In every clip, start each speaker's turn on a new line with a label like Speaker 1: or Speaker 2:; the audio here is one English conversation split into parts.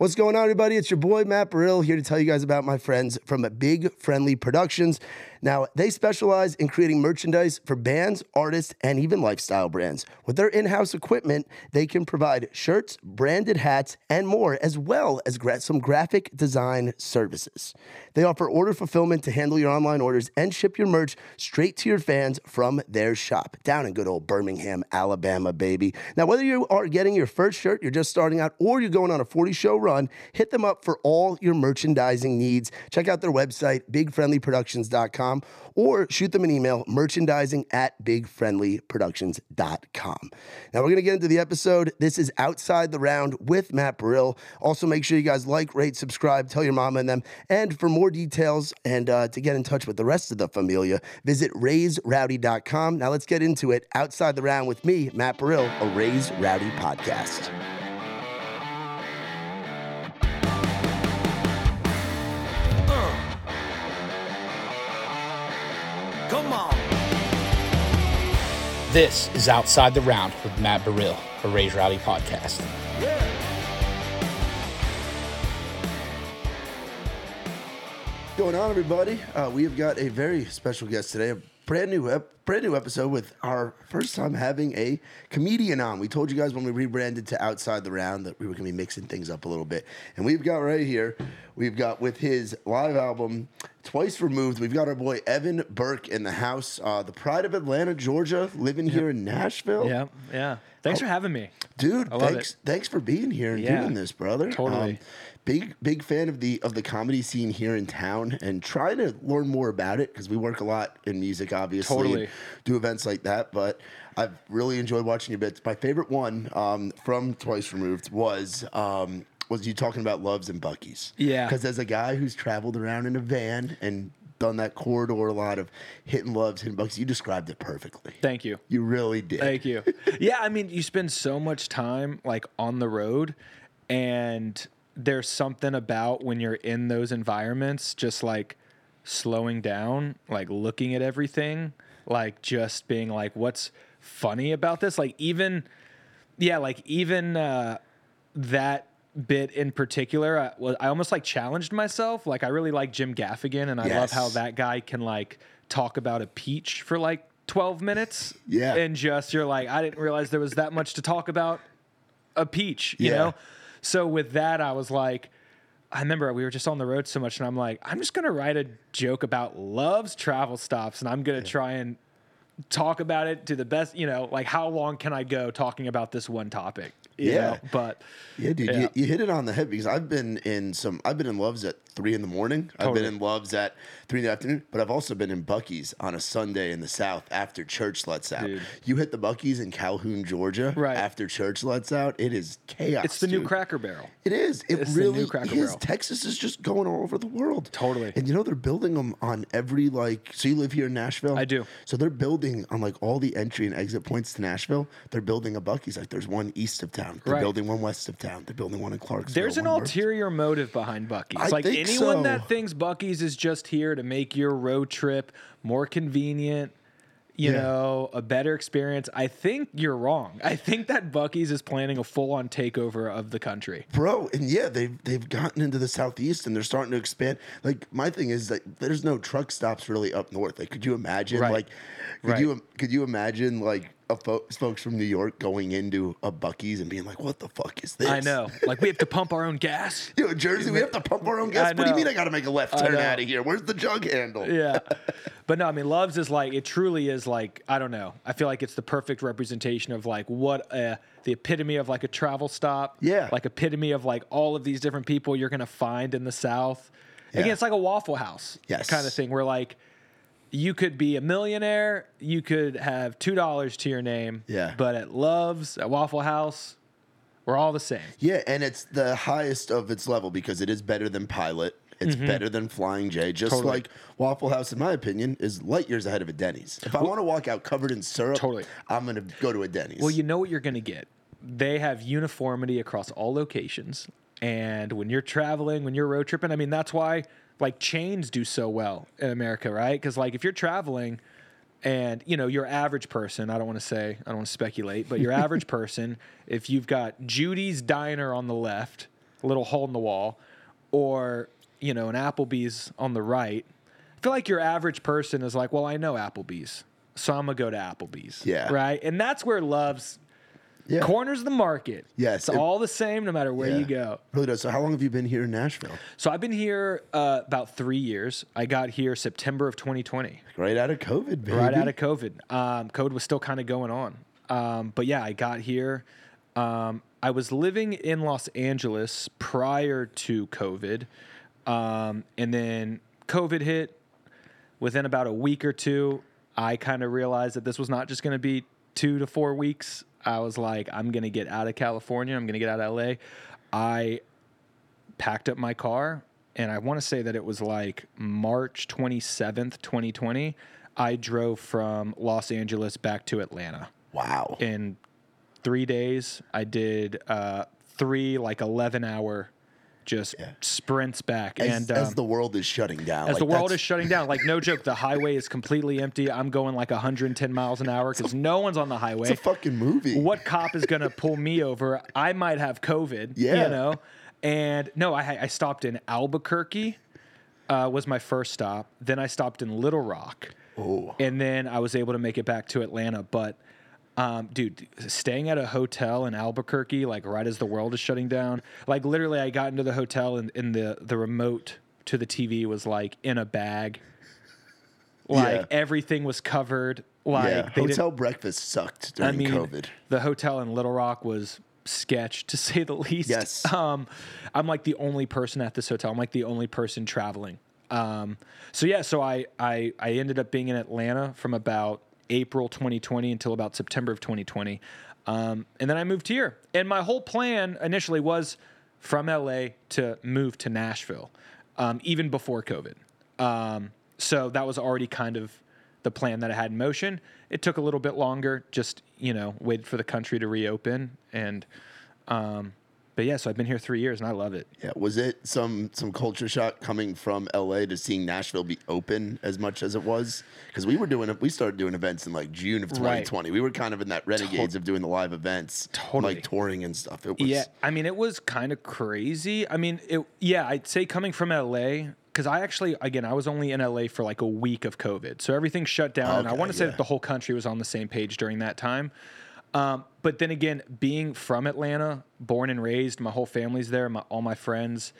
Speaker 1: What's going on, everybody? It's your boy Matt Burrill here to tell you guys about my friends from Big Friendly Productions. Now, they specialize in creating merchandise for bands, artists, and even lifestyle brands. With their in house equipment, they can provide shirts, branded hats, and more, as well as gra- some graphic design services. They offer order fulfillment to handle your online orders and ship your merch straight to your fans from their shop down in good old Birmingham, Alabama, baby. Now, whether you are getting your first shirt, you're just starting out, or you're going on a 40 show run, hit them up for all your merchandising needs. Check out their website, bigfriendlyproductions.com, or shoot them an email, merchandising at bigfriendlyproductions.com. Now, we're going to get into the episode. This is Outside the Round with Matt Burrill. Also, make sure you guys like, rate, subscribe, tell your mama and them. And for more details and uh, to get in touch with the rest of the familia, visit raisedrowdy.com. Now, let's get into it. Outside the Round with me, Matt Burrill, a Raised Rowdy podcast.
Speaker 2: This is Outside the Round with Matt Burrill, a Raised Rowdy podcast.
Speaker 1: going on, everybody? Uh, we have got a very special guest today. Brand new, ep- brand new episode with our first time having a comedian on. We told you guys when we rebranded to Outside the Round that we were going to be mixing things up a little bit, and we've got right here. We've got with his live album Twice Removed. We've got our boy Evan Berke in the house, uh, the pride of Atlanta, Georgia, living here in Nashville.
Speaker 3: Yeah, yeah. Thanks for having me.
Speaker 1: Dude, thanks
Speaker 3: it.
Speaker 1: thanks for being here and
Speaker 3: Yeah.
Speaker 1: doing this, brother. Um,
Speaker 3: Totally.
Speaker 1: Big big fan of the of the comedy scene here in town and trying to learn more about it because we work a lot in music, obviously. and
Speaker 3: Totally.
Speaker 1: do events like that. But I've really enjoyed watching your bits. My favorite one um, from Twice Removed was. Um, was you talking about loves and Buc-ee's
Speaker 3: Yeah.
Speaker 1: Because as a guy who's traveled around in a van and done that corridor a lot of hitting loves, hitting Buc-ee's, you described it perfectly.
Speaker 3: Thank you.
Speaker 1: You really did.
Speaker 3: Thank you. yeah, I mean, you spend so much time like on the road, and there's something about when you're in those environments, just like slowing down, like looking at everything, like just being like, what's funny about this? Like, even, yeah, like even uh, that bit in particular, I, well, I almost like challenged myself. Like, I really like Jim Gaffigan, and I love how that guy can like talk about a peach for like 12 minutes.
Speaker 1: Yeah.
Speaker 3: And just, you're like, I didn't realize there was that much to talk about a peach, you
Speaker 1: Yeah.
Speaker 3: know? So with that, I was like, I remember we were just on the road so much, and I'm like, I'm just gonna write a joke about love's travel stops, and I'm gonna try and talk about it to the best, you know, like how long can I go talking about this one topic?
Speaker 1: Yeah.
Speaker 3: know? But
Speaker 1: Yeah, dude,
Speaker 3: Yeah.
Speaker 1: You, you hit it on the head because I've been in some. I've been in loves at three in the morning. I've been in loves at three in the afternoon. But I've also been in Buc-ee's on a Sunday in the South after church lets out.
Speaker 3: Dude.
Speaker 1: You hit the Buc-ee's in Calhoun, Georgia,
Speaker 3: Right.
Speaker 1: after church lets out. It is chaos.
Speaker 3: it's the new. Cracker Barrel.
Speaker 1: It is. It
Speaker 3: It's the
Speaker 1: really
Speaker 3: new Cracker
Speaker 1: is.
Speaker 3: Barrel.
Speaker 1: Texas is just going all over the world.
Speaker 3: Totally.
Speaker 1: And you know they're building them on every like. So you live here in Nashville.
Speaker 3: I do.
Speaker 1: So they're building on like all the entry and exit points to Nashville. They're building a Buc-ee's. Like there's one east of town. They're
Speaker 3: Right.
Speaker 1: building one west of town. They're building one in Clarksville.
Speaker 3: There's an ulterior motive behind Buc-ee's.
Speaker 1: I
Speaker 3: like anyone
Speaker 1: so.
Speaker 3: that thinks Buc-ee's is just here to make your road trip more convenient, you
Speaker 1: Yeah.
Speaker 3: know, a better experience, I think you're wrong. I think that Buc-ee's is planning a full-on takeover of the country.
Speaker 1: bro and yeah they've they've gotten into the southeast and they're starting to expand like my thing is that there's no truck stops really up north like could you imagine
Speaker 3: Right.
Speaker 1: like could
Speaker 3: Right.
Speaker 1: you could you imagine like fo- folks from new york going into a Buc-ee's and being like what the fuck is this
Speaker 3: I know. Like we have to pump our own gas.
Speaker 1: you know jersey we have to pump our own gas what do you mean i gotta make a left turn out of here where's the jug handle
Speaker 3: yeah. But no, I mean, Loves is like it truly is like I don't know. I feel like it's the perfect representation of like what uh, the epitome of like a travel stop.
Speaker 1: Yeah.
Speaker 3: Like epitome of like all of these different people you're gonna find in the South. Again, it's like a Waffle House
Speaker 1: Yes.
Speaker 3: kind of thing where like you could be a millionaire, you could have two dollars to your name.
Speaker 1: Yeah.
Speaker 3: But at Loves, at Waffle House, we're all the same.
Speaker 1: Yeah, and it's the highest of its level because it is better than Pilot. It's better than Flying J. Just
Speaker 3: Mm-hmm. Totally.
Speaker 1: like Waffle House, in my opinion, is light years ahead of a Denny's. If I want to walk out covered in syrup,
Speaker 3: Totally.
Speaker 1: I'm going to go to a Denny's.
Speaker 3: Well, you know what you're going to get. They have uniformity across all locations. And when you're traveling, when you're road tripping, I mean, that's why like chains do so well in America, right? Because like if you're traveling and, you know, your average person, I don't want to say, I don't want to speculate, but your average person, if you've got Judy's Diner on the left a little hole in the wall, or you know, an Applebee's on the right. I feel like your average person is like, well, I know Applebee's, so I'm gonna go to Applebee's.
Speaker 1: Yeah.
Speaker 3: Right. And that's where love's
Speaker 1: Yeah.
Speaker 3: corners the market.
Speaker 1: Yes,
Speaker 3: It's
Speaker 1: it-
Speaker 3: all the same no matter where
Speaker 1: Yeah.
Speaker 3: you go.
Speaker 1: Really does. So how long have you been here in Nashville?
Speaker 3: So I've been here uh, about three years. I got here September of 2020,
Speaker 1: Right out of COVID, baby.
Speaker 3: right out of COVID. Um, COVID was still kind of going on. Um, but yeah, I got here. Um, I was living in Los Angeles prior to COVID. Um, and then COVID hit. Within about a week or two, I kind of realized that this was not just going to be two to four weeks. I was like, I'm going to get out of California. I'm going to get out of LA. I packed up my car and I want to say that it was like March 27th, 2020. I drove from Los Angeles back to Atlanta
Speaker 1: Wow.
Speaker 3: in three days. I did uh, three like 11 hour just sprints back.
Speaker 1: As,
Speaker 3: and
Speaker 1: as
Speaker 3: um,
Speaker 1: the world is shutting down.
Speaker 3: as
Speaker 1: like
Speaker 3: the world is shutting down, like no joke, the highway is completely empty. I'm going like 110 miles an hour because no one's on the highway.
Speaker 1: It's a fucking movie.
Speaker 3: what cop is going to pull me over? I might have COVID.
Speaker 1: Yeah.
Speaker 3: You know? And no, I, I stopped in Albuquerque, uh, was my first stop. Then I stopped in Little Rock.
Speaker 1: Oh.
Speaker 3: And then I was able to make it back to Atlanta. But, um, dude, staying at a hotel in Albuquerque, like right as the world is shutting down, like literally, I got into the hotel and, and the, the remote to the TV was like in a bag. Like
Speaker 1: Yeah.
Speaker 3: everything was covered. Like
Speaker 1: yeah. Hotel breakfast sucked during
Speaker 3: I mean,
Speaker 1: COVID.
Speaker 3: the hotel in Little Rock was sketch to say the least.
Speaker 1: Yes.
Speaker 3: Um, I'm like the only person at this hotel. I'm like the only person traveling. Um, so yeah, so I, I I ended up being in Atlanta from about April 2020 until about September of 2020, um, and then I moved here. And my whole plan initially was from LA to move to Nashville, um, even before COVID. Um, so that was already kind of the plan that I had in motion. It took a little bit longer, just you know, waited for the country to reopen, and um, but yeah, so I've been here three years and I love it.
Speaker 1: Yeah. Was it some some culture shock coming from LA to seeing Nashville be open as much as it was? Because we were doing we started doing events in like June of 2020. We were kind of in that renegades of doing the live events,
Speaker 3: Totally.
Speaker 1: like touring and stuff. It was
Speaker 3: Yeah, I mean, it was kind of crazy. I mean, it. Yeah, I'd say coming from LA because I actually, again, I was only in LA for like a week of COVID, so everything shut down, and I want to say that the whole country was on the same page during that time. Um, but then again, being from Atlanta, born and raised, my whole family's there, my, all my friends.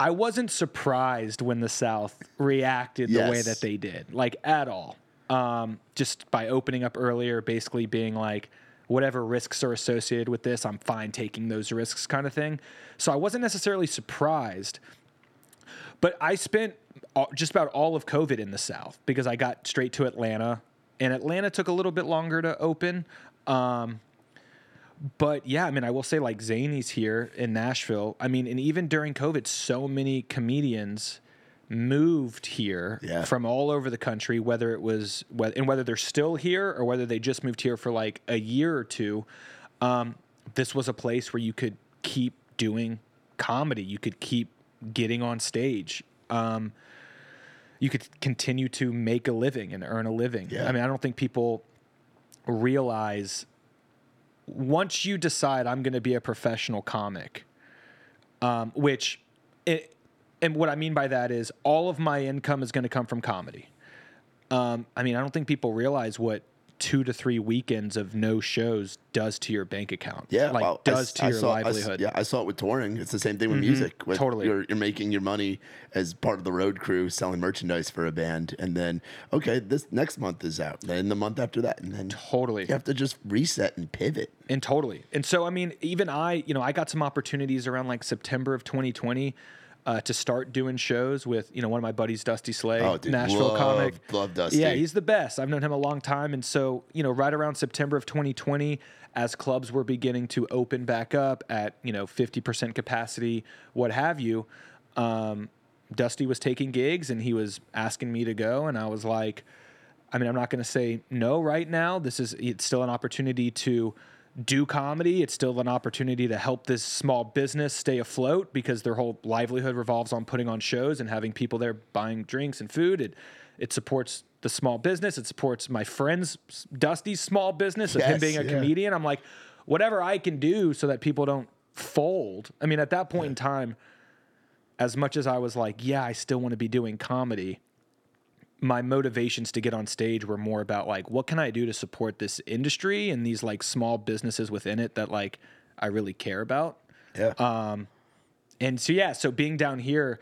Speaker 3: I wasn't surprised when the South reacted the way that they did, like at all. Um, just by opening up earlier, basically being like, whatever risks are associated with this, I'm fine taking those risks, kind of thing. So I wasn't necessarily surprised, but I spent all, just about all of COVID in the South because I got straight to Atlanta, and Atlanta took a little bit longer to open. Um, but yeah, I mean, I will say like Zanies here in Nashville. I mean, and even during COVID, so many comedians moved here
Speaker 1: Yeah.
Speaker 3: from all over the country, whether it was and whether they're still here or whether they just moved here for like a year or two. Um, this was a place where you could keep doing comedy. You could keep getting on stage. Um, you could continue to make a living and earn a living.
Speaker 1: Yeah.
Speaker 3: I mean, I don't think people realize once you decide I'm going to be a professional comic, um, which, it, and what I mean by that is all of my income is going to come from comedy. Um, I mean, I don't think people realize what two to three weekends of no shows does to your bank account.
Speaker 1: Yeah,
Speaker 3: like
Speaker 1: well,
Speaker 3: does
Speaker 1: s-
Speaker 3: to
Speaker 1: I
Speaker 3: your
Speaker 1: saw-
Speaker 3: livelihood. Mm-hmm.
Speaker 1: yeah, I saw it with touring. It's the same thing with music. With
Speaker 3: totally.
Speaker 1: you're, you're making your money as part of the road crew, selling merchandise for a band, and then okay, this next month is out, then the month after that, and then
Speaker 3: Totally.
Speaker 1: you have to just reset and pivot.
Speaker 3: And totally. And so, I mean, even I, you know, I got some opportunities around like September of 2020 uh, to start doing shows with, you know, one of my buddies, Dusty Slay,
Speaker 1: Oh, dude,
Speaker 3: Nashville
Speaker 1: love-
Speaker 3: comic.
Speaker 1: love Dusty.
Speaker 3: Yeah, he's the best. I've known him a long time. And so, you know, right around September of 2020, as clubs were beginning to open back up at, you know, 50% capacity, what have you, um, Dusty was taking gigs and he was asking me to go. And I was like, I mean, I'm not going to say no right now. This is it's still an opportunity to do comedy. It's still an opportunity to help this small business stay afloat because their whole livelihood revolves on putting on shows and having people there buying drinks and food. It it supports the small business. It supports my friend's Dusty's small business of him being a
Speaker 1: yeah.
Speaker 3: comedian. I'm like, whatever I can do so that people don't fold. I mean, at that point in time, as much as I was like, yeah, I still want to be doing comedy, my motivations to get on stage were more about like, what can I do to support this industry and these like small businesses within it that like I really care about.
Speaker 1: Yeah.
Speaker 3: Um And so yeah, so being down here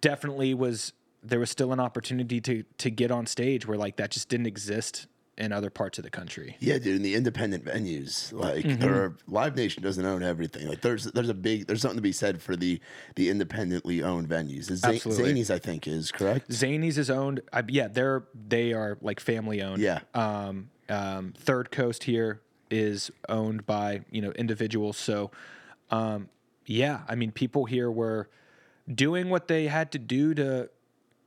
Speaker 3: definitely was there was still an opportunity to to get on stage where like that just didn't exist in other parts of the country.
Speaker 1: Yeah, dude, in the independent venues, like
Speaker 3: Mm-hmm.
Speaker 1: there are, Live Nation doesn't own everything. Like there's there's a big there's something to be said for the the independently owned venues. Z- Zanies, I think, is correct.
Speaker 3: Zanies is owned. I, yeah, they're they are like family owned.
Speaker 1: Yeah.
Speaker 3: Um, um, Third Coast here is owned by you know individuals. So, um, yeah, I mean, people here were doing what they had to do to,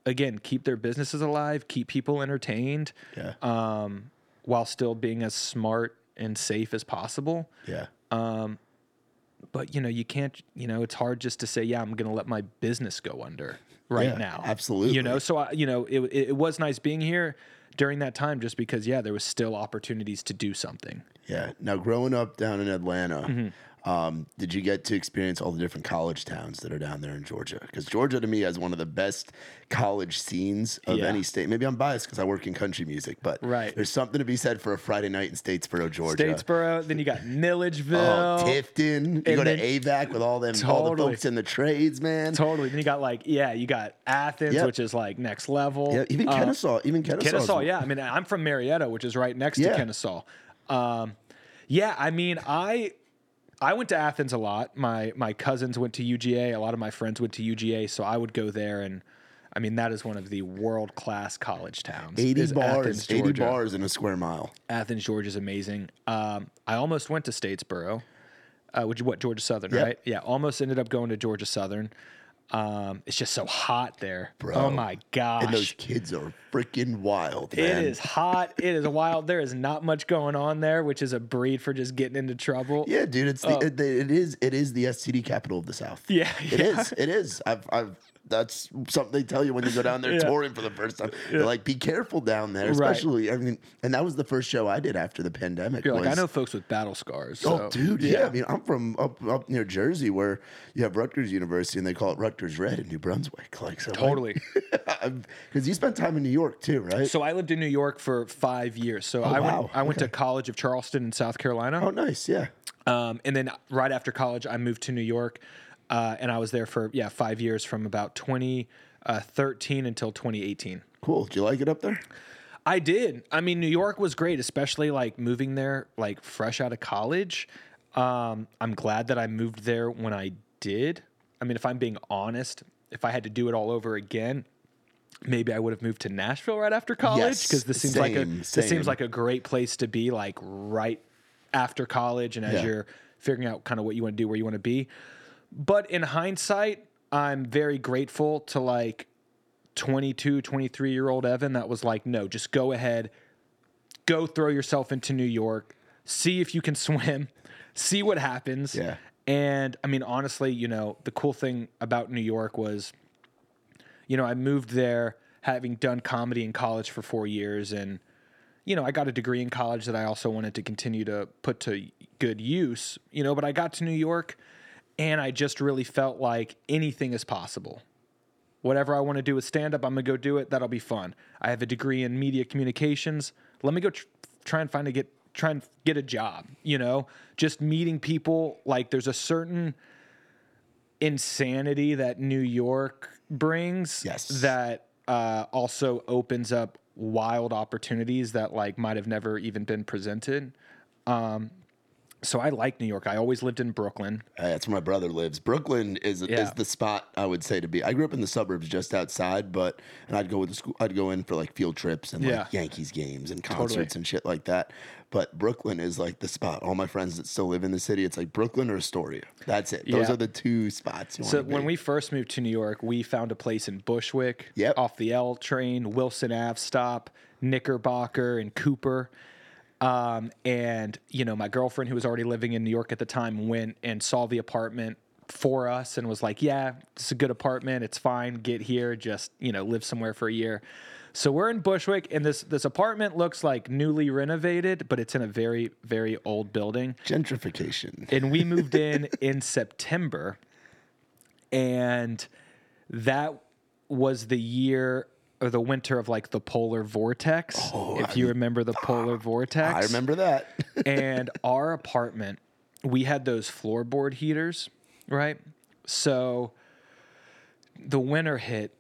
Speaker 3: again, keep their businesses alive, keep people entertained,
Speaker 1: Yeah,
Speaker 3: um, while still being as smart and safe as possible.
Speaker 1: yeah,
Speaker 3: But you know, you can't. You know, it's hard just to say, yeah, I'm going to let my business go under right
Speaker 1: Yeah,
Speaker 3: now.
Speaker 1: absolutely.
Speaker 3: You know, so I, you know, it, it it was nice being here during that time, just because yeah, there was still opportunities to do something.
Speaker 1: yeah. Now, growing up down in Atlanta,
Speaker 3: Mm-hmm.
Speaker 1: Um, did you get to experience all the different college towns that are down there in Georgia? Because Georgia, to me, has one of the best college scenes of
Speaker 3: Yeah.
Speaker 1: any state. Maybe I'm biased because I work in country music, but
Speaker 3: Right.
Speaker 1: there's something to be said for a Friday night in Statesboro, Georgia.
Speaker 3: Statesboro, then you got Milledgeville.
Speaker 1: Oh, Tifton. You go to ABAC with all them, all the folks in the trades, man.
Speaker 3: Totally. Then you got like yeah, you got Athens,
Speaker 1: Yep.
Speaker 3: which is like next level.
Speaker 1: Yeah, even
Speaker 3: Uh,
Speaker 1: Kennesaw, even Kennesaw.
Speaker 3: Kennesaw, yeah. I mean, I'm from Marietta, which is right next
Speaker 1: Yeah.
Speaker 3: to Kennesaw. Um, yeah, I mean, I I went to Athens a lot. My my cousins went to UGA. A lot of my friends went to UGA, so I would go there, and I mean, that is one of the world class college towns.
Speaker 1: 80 bars,
Speaker 3: Athens,
Speaker 1: 80 bars in a square mile.
Speaker 3: Athens, Georgia is amazing. Um, I almost went to Statesboro, uh, which what Georgia Southern,
Speaker 1: Yep.
Speaker 3: right? Yeah, almost ended up going to Georgia Southern. Um, it's just so hot there,
Speaker 1: Bro.
Speaker 3: Oh my gosh,
Speaker 1: And those kids are freaking wild, man.
Speaker 3: it is hot. It is wild. There is not much going on there, which is a breed for just getting into trouble.
Speaker 1: Yeah, dude, it's the, it, it is it is the STD capital of the South.
Speaker 3: Oh. Yeah,
Speaker 1: it
Speaker 3: yeah.
Speaker 1: is. It is. I've I've that's something they tell you when you go down there
Speaker 3: Yeah.
Speaker 1: touring for the first time. They're like, be careful down there,
Speaker 3: Right.
Speaker 1: especially. I mean, and that was the first show I did after the pandemic.
Speaker 3: Like, I know folks with battle scars.
Speaker 1: Oh, dude, yeah. I mean, I'm from up up near Jersey, where you have Rutgers University, and they call it Rutgers Red in New Brunswick. Like, so
Speaker 3: totally.
Speaker 1: because you spent time in New York too, right?
Speaker 3: So I lived in New York for five years. So I
Speaker 1: Oh, wow.
Speaker 3: went. I went to College of Charleston in South Carolina.
Speaker 1: oh, nice, yeah.
Speaker 3: Um, and then right after college, I moved to New York, uh, and I was there for yeah five years from about 2013 until 2018.
Speaker 1: Cool. Did you like it up there?
Speaker 3: I did. I mean, New York was great, especially like moving there like fresh out of college. Um, I'm glad that I moved there when I did. I mean, if I'm being honest, if I had to do it all over again, maybe I would have moved to Nashville right after college
Speaker 1: Yes,
Speaker 3: because this seems like a
Speaker 1: same,
Speaker 3: this seems like a great place to be like right after college and as
Speaker 1: Yeah.
Speaker 3: you're figuring out kind of what you want to do, where you want to be. But in hindsight, I'm very grateful to like 22, 23 year old Evan that was like, no, just go ahead, go throw yourself into New York, see if you can swim, see what happens.
Speaker 1: Yeah.
Speaker 3: And I mean, honestly, you know, the cool thing about New York was, you know, I moved there having done comedy in college for four years. And, you know, I got a degree in college that I also wanted to continue to put to good use, you know, but I got to New York and I just really felt like anything is possible. Whatever I want to do with stand up, I'm going to go do it. That'll be fun. I have a degree in media communications. Let me go tr- try and find a get try and get a job, you know? Just meeting people like there's a certain insanity that New York brings
Speaker 1: Yes.
Speaker 3: that uh, also opens up wild opportunities that like might have never even been presented. Um, so I like New York. I always lived in Brooklyn.
Speaker 1: Uh, that's where my brother lives. Brooklyn is
Speaker 3: Yeah.
Speaker 1: is the spot I would say to be. I grew up in the suburbs just outside, but and I'd go with the school. I'd go in for like field trips and
Speaker 3: Yeah.
Speaker 1: like Yankees games and
Speaker 3: Totally.
Speaker 1: concerts and shit like that. But Brooklyn is like the spot. All my friends that still live in the city, it's like Brooklyn or Astoria. That's it. Those
Speaker 3: Yeah.
Speaker 1: are the two spots. You
Speaker 3: So when
Speaker 1: be.
Speaker 3: we first moved to New York, we found a place in Bushwick,
Speaker 1: Yep.
Speaker 3: off the L train, Wilson Ave stop, Knickerbocker and Cooper. Um, and you know, my girlfriend who was already living in New York at the time went and saw the apartment, for us and was like, "Yeah, it's a good apartment. It's fine. Get here. Just you know, live somewhere for a year." So we're in Bushwick, and this this apartment looks like newly renovated, but it's in a very very old building.
Speaker 1: Gentrification.
Speaker 3: And we moved in in September, and that was the year or the winter of like the polar vortex. Oh, if you remember the ah, polar vortex,
Speaker 1: I remember that.
Speaker 3: and our apartment, we had those floorboard heaters, right? So the winter hit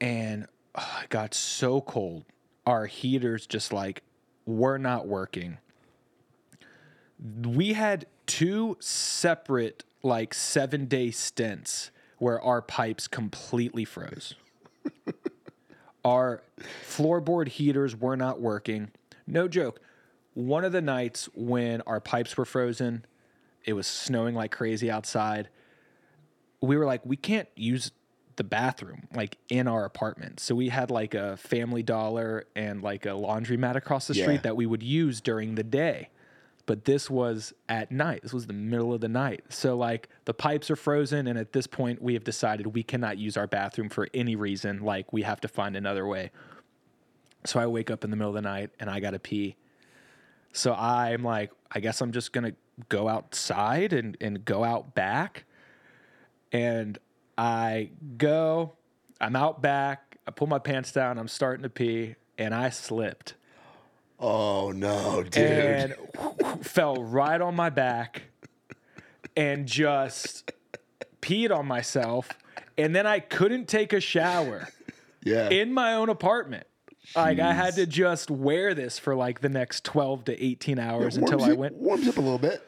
Speaker 3: and oh, it got so cold. Our heaters just like were not working. We had two separate like 7-day stints where our pipes completely froze. our floorboard heaters were not working. No joke. One of the nights when our pipes were frozen, it was snowing like crazy outside. We were like, we can't use the bathroom like in our apartment. So we had like a family dollar and like a laundromat across the
Speaker 1: Yeah.
Speaker 3: street that we would use during the day. But this was at night. This was the middle of the night. So like the pipes are frozen and at this point we have decided we cannot use our bathroom for any reason. Like we have to find another way. So I wake up in the middle of the night and I got to pee. So I'm like, I guess I'm just gonna go outside and, and go out back. And I go, I'm out back, I pull my pants down, I'm starting to pee, and I slipped
Speaker 1: Oh no, dude.
Speaker 3: and fell right on my back and just peed on myself. And then I couldn't take a shower
Speaker 1: yeah.
Speaker 3: in my own apartment. Like I had to just wear this for like the next 12 to 18 hours until I went
Speaker 1: warms up a little bit.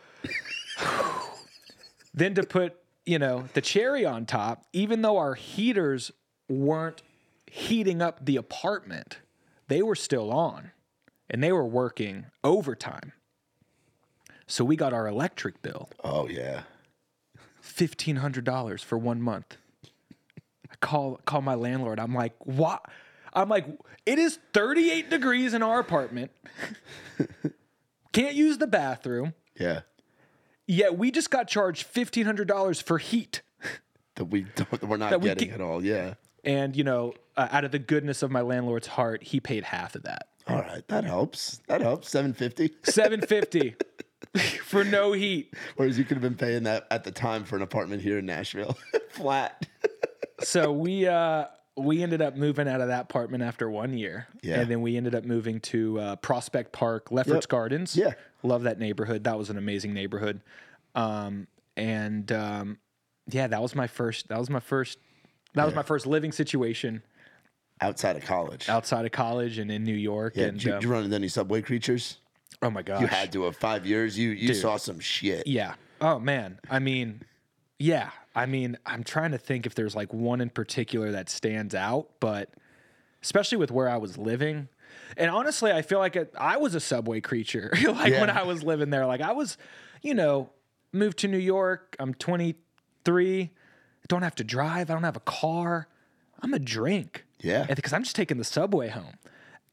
Speaker 3: then to put you know the cherry on top even though our heaters weren't heating up the apartment they were still on and they were working overtime so we got our electric bill
Speaker 1: Oh yeah.
Speaker 3: $1500 for one month i call call my landlord i'm like what i'm like it is 38 degrees in our apartment can't use the bathroom
Speaker 1: Yeah.
Speaker 3: yet we just got charged $1500 for heat
Speaker 1: That we don't, we're not
Speaker 3: That we
Speaker 1: getting
Speaker 3: get-
Speaker 1: at all. Yeah.
Speaker 3: And, you know, uh, out of the goodness of my landlord's heart, he paid half of that.
Speaker 1: All right. That helps. That helps. Seven fifty.
Speaker 3: 750 for no heat.
Speaker 1: Whereas you could have been paying that at the time for an apartment here in Nashville, flat.
Speaker 3: So we uh we ended up moving out of that apartment after one year.
Speaker 1: Yeah.
Speaker 3: And then we ended up moving to uh, Prospect Park, Lefferts
Speaker 1: Yep.
Speaker 3: Gardens.
Speaker 1: Yeah.
Speaker 3: Love that neighborhood. That was an amazing neighborhood. Um, and um, yeah, that was my first that was my first that was my first living situation
Speaker 1: Outside of college.
Speaker 3: outside of college and in New York.
Speaker 1: yeah.
Speaker 3: and
Speaker 1: did, you,
Speaker 3: um,
Speaker 1: did you run into any subway creatures?
Speaker 3: oh my gosh.
Speaker 1: You had to have five years. You you saw some shit.
Speaker 3: Yeah. Oh man. I mean, yeah. I mean, I'm trying to think if there's like one in particular that stands out, but especially with where I was living. And honestly, I feel like it, I was a subway creature. like when I was living there, like I was, you know, moved to New York. I'm 23. Don't have to drive. I don't have a car. I'm a drink.
Speaker 1: Yeah.
Speaker 3: Because I'm just taking the subway home.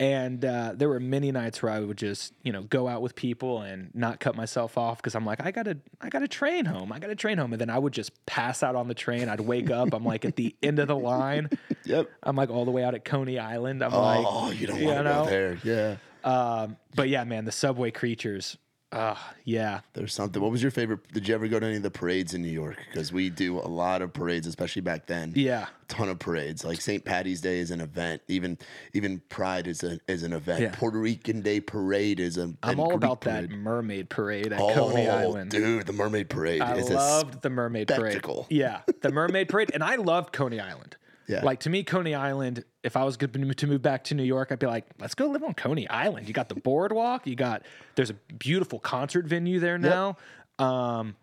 Speaker 3: And uh, there were many nights where I would just, you know, go out with people and not cut myself off because I'm like, I gotta, I gotta train home. I gotta train home, and then I would just pass out on the train. I'd wake up. I'm like at the end of the line.
Speaker 1: Yep.
Speaker 3: I'm like all the way out at Coney Island. I'm like,
Speaker 1: Oh, you don't want to go there. Yeah.
Speaker 3: um, but yeah, man, the subway creatures. Uh, yeah,
Speaker 1: There's something. What was your favorite? Did you ever go to any of the parades in New York? Because we do a lot of parades, especially back then.
Speaker 3: yeah.
Speaker 1: ton of parades. Like St. Patty's Day is an event. Even even Pride is a is an event.
Speaker 3: Yeah.
Speaker 1: Puerto Rican Day Parade is a.
Speaker 3: I'm all
Speaker 1: Greek
Speaker 3: about
Speaker 1: parade.
Speaker 3: that mermaid parade at
Speaker 1: Oh,
Speaker 3: Coney Island.
Speaker 1: dude, the Mermaid Parade
Speaker 3: I loved the mermaid
Speaker 1: spectacle.
Speaker 3: parade. Yeah, the mermaid parade, and I loved Coney Island.
Speaker 1: Yeah.
Speaker 3: Like to me, Coney Island. If I was going to move back to New York, I'd be like, let's go live on Coney Island. You got the boardwalk. You got there's a beautiful concert venue there now. Um,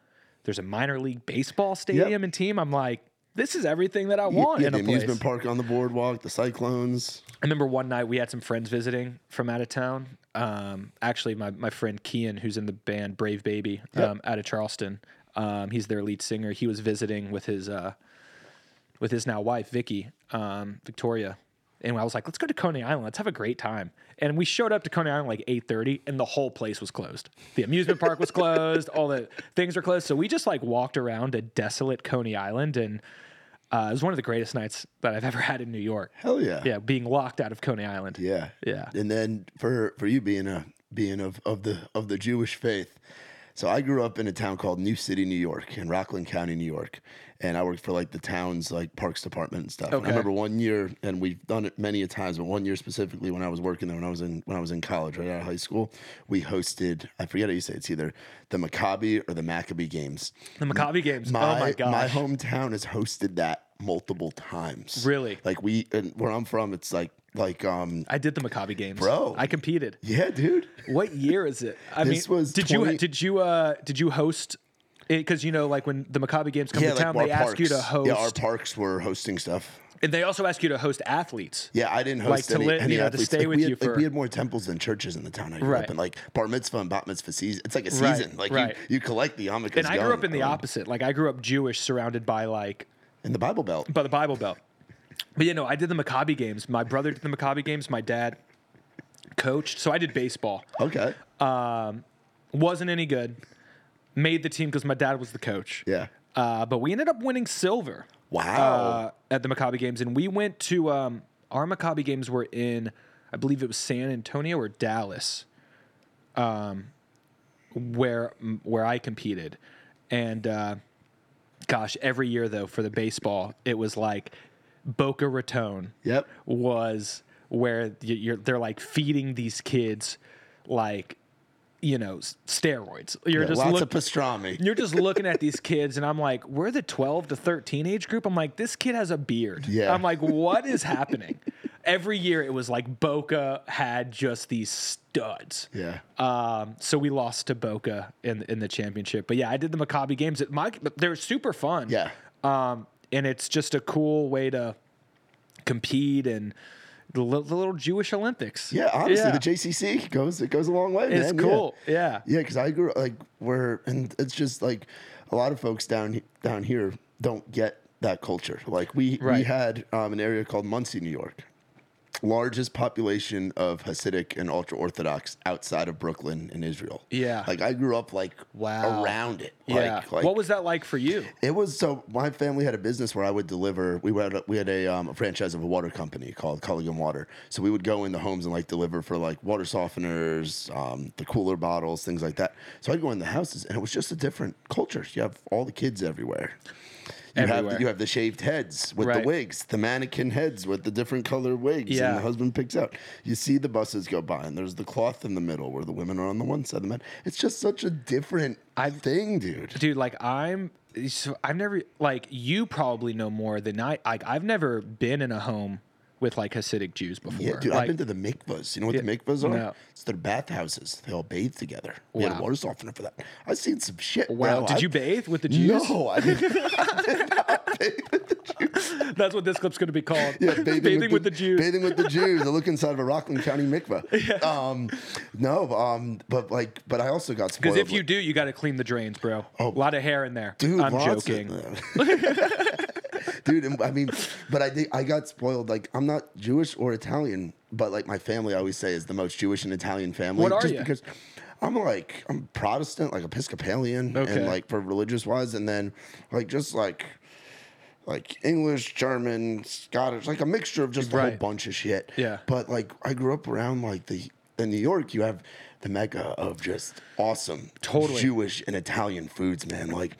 Speaker 3: there's a minor league baseball stadium and team. I'm like, this is everything that I want
Speaker 1: yeah,
Speaker 3: in
Speaker 1: the
Speaker 3: a place.
Speaker 1: amusement park on the boardwalk, the Cyclones.
Speaker 3: I remember one night we had some friends visiting from out of town. Um, actually, my, my friend Keon, who's in the band Brave Baby um, out of Charleston, um, he's their lead singer. He was visiting with his uh, with his now wife Vicky, um, Victoria, and I was like, let's go to Coney Island. Let's have a great time. And we showed up to Coney Island like 8:30, and the whole place was closed. The amusement park was closed. All the things were closed. So we just like walked around a desolate Coney Island, and uh, it was one of the greatest nights that I've ever had in New York.
Speaker 1: Hell yeah.
Speaker 3: Yeah, being locked out of Coney Island.
Speaker 1: Yeah.
Speaker 3: Yeah.
Speaker 1: And then for for you being a being of of the of the Jewish faith. So I grew up in a town called New City, New York, in Rockland County, New York. And I worked for like the town's like parks department and stuff. And I remember one year, and we've done it many a times, but one year specifically when I was working there, when I was in when I was in college, right out of high school, we hosted I forget how you say it, it's either the Maccabi or the Maccabee games.
Speaker 3: The Maccabi games.
Speaker 1: My,
Speaker 3: oh my gosh.
Speaker 1: my hometown has hosted that multiple times.
Speaker 3: Really?
Speaker 1: Like we and where I'm from, it's like like um
Speaker 3: I did the Maccabi games,
Speaker 1: Bro.
Speaker 3: I competed.
Speaker 1: yeah, dude.
Speaker 3: What year is it? I
Speaker 1: This
Speaker 3: mean,
Speaker 1: was
Speaker 3: did
Speaker 1: 20
Speaker 3: you did you uh did you host? Because you know, like when the Maccabi games come to town,
Speaker 1: our
Speaker 3: they ask you to host,
Speaker 1: Yeah, our parks were hosting stuff.
Speaker 3: and they also ask you to host athletes.
Speaker 1: Yeah, I didn't host
Speaker 3: Like to
Speaker 1: any,
Speaker 3: li-
Speaker 1: any
Speaker 3: you know, to
Speaker 1: athletes.
Speaker 3: stay
Speaker 1: like,
Speaker 3: with
Speaker 1: we had,
Speaker 3: you
Speaker 1: like, we had more temples than churches in the town I grew
Speaker 3: Right.
Speaker 1: up in. Like bar mitzvah and bat mitzvah season. It's like a
Speaker 3: Right,
Speaker 1: season. Like
Speaker 3: right.
Speaker 1: you, you collect the yarmulkes.
Speaker 3: And I grew up in the
Speaker 1: Um,
Speaker 3: opposite. Like I grew up Jewish, surrounded by like
Speaker 1: in the Bible Belt.
Speaker 3: by the Bible Belt. But you know, I did the Maccabi games. My brother did the Maccabi games. My dad coached, so I did baseball.
Speaker 1: Okay.
Speaker 3: Wasn't any good. Made the team because my dad was the coach.
Speaker 1: Yeah.
Speaker 3: Uh, but we ended up winning silver.
Speaker 1: Wow.
Speaker 3: uh, at the Maccabi games, and we went to um, our Maccabi games were in, I believe it was San Antonio or Dallas, um, where where I competed, and uh, gosh, every year though for the baseball, it was like Boca Raton
Speaker 1: Yep.
Speaker 3: was where you're they're like feeding these kids like you know steroids. You're
Speaker 1: Yeah,
Speaker 3: just
Speaker 1: lots
Speaker 3: look-
Speaker 1: of pastrami.
Speaker 3: you're just looking at these kids, and I'm like, we're the 12 to 13 age group. I'm like, this kid has a beard.
Speaker 1: Yeah.
Speaker 3: I'm like, what is happening? Every year it was like Boca had just these studs.
Speaker 1: Yeah.
Speaker 3: Um, so we lost to Boca in in the championship. But yeah, I did the Maccabi games. At my, they're super fun.
Speaker 1: Yeah.
Speaker 3: Um, and it's just a cool way to compete and the, li- the little Jewish Olympics.
Speaker 1: Yeah, honestly,
Speaker 3: Yeah.
Speaker 1: the JCC goes it goes a long way.
Speaker 3: It's
Speaker 1: man.
Speaker 3: cool. Yeah.
Speaker 1: Yeah, because I grew like where, and it's just like a lot of folks down down here don't get that culture. Like we we had um, an area called Monsey, New York, largest population of Hasidic and ultra Orthodox outside of Brooklyn in Israel.
Speaker 3: Yeah.
Speaker 1: like I grew up like
Speaker 3: Wow.
Speaker 1: around it.
Speaker 3: Yeah.
Speaker 1: Like, like,
Speaker 3: what was that like for you?
Speaker 1: it was so my family had a business where I would deliver. We had a, we had a, um, a franchise of a water company called Culligan Water. So we would go in the homes and like deliver for like water softeners, um, the cooler bottles, things like that. So I'd go in the houses and it was just a different culture. You have all the kids everywhere. You have you have the shaved heads with
Speaker 3: Right.
Speaker 1: the wigs, the mannequin heads with the different color wigs,
Speaker 3: Yeah.
Speaker 1: and the husband picks out. You see the buses go by, and there's the cloth in the middle where the women are on the one side, the men. It's just such a different thing, dude.
Speaker 3: dude like i'm so i've never like you probably know more than i like i've never been in a home with like hasidic jews before
Speaker 1: Yeah, dude,
Speaker 3: like,
Speaker 1: I've been to the mikvahs. You know what the
Speaker 3: Yeah,
Speaker 1: mikvahs are?
Speaker 3: no.
Speaker 1: It's their bathhouses. They all bathe together. We had a water softener for that. I've seen some shit.
Speaker 3: wow
Speaker 1: bro.
Speaker 3: did
Speaker 1: I-
Speaker 3: you bathe with the jews
Speaker 1: No, I didn't. I did not bathe with the Jews.
Speaker 3: that's what this clip's going to be called
Speaker 1: Yeah,
Speaker 3: bathing, with, the, jews
Speaker 1: Bathing with the Jews. I look inside of a Rockland County mikvah. Um, no, um, but like, but I also got spoiled.
Speaker 3: because if you
Speaker 1: with-
Speaker 3: do you got to clean the drains bro Oh, a lot of hair in there.
Speaker 1: Dude,
Speaker 3: i'm joking
Speaker 1: dude. I mean, but I think I got spoiled. Like, I'm not Jewish or Italian, but like my family, I always say, is the most Jewish and Italian family.
Speaker 3: What are
Speaker 1: just
Speaker 3: ya?
Speaker 1: because I'm like I'm Protestant, like Episcopalian,
Speaker 3: Okay.
Speaker 1: and like for religious wise, and then like just like like English, German, Scottish, like a mixture of just a whole bunch of shit.
Speaker 3: Yeah.
Speaker 1: But like I grew up around like the in New York, you have the mecca of just awesome
Speaker 3: Totally.
Speaker 1: Jewish and Italian foods, man. Like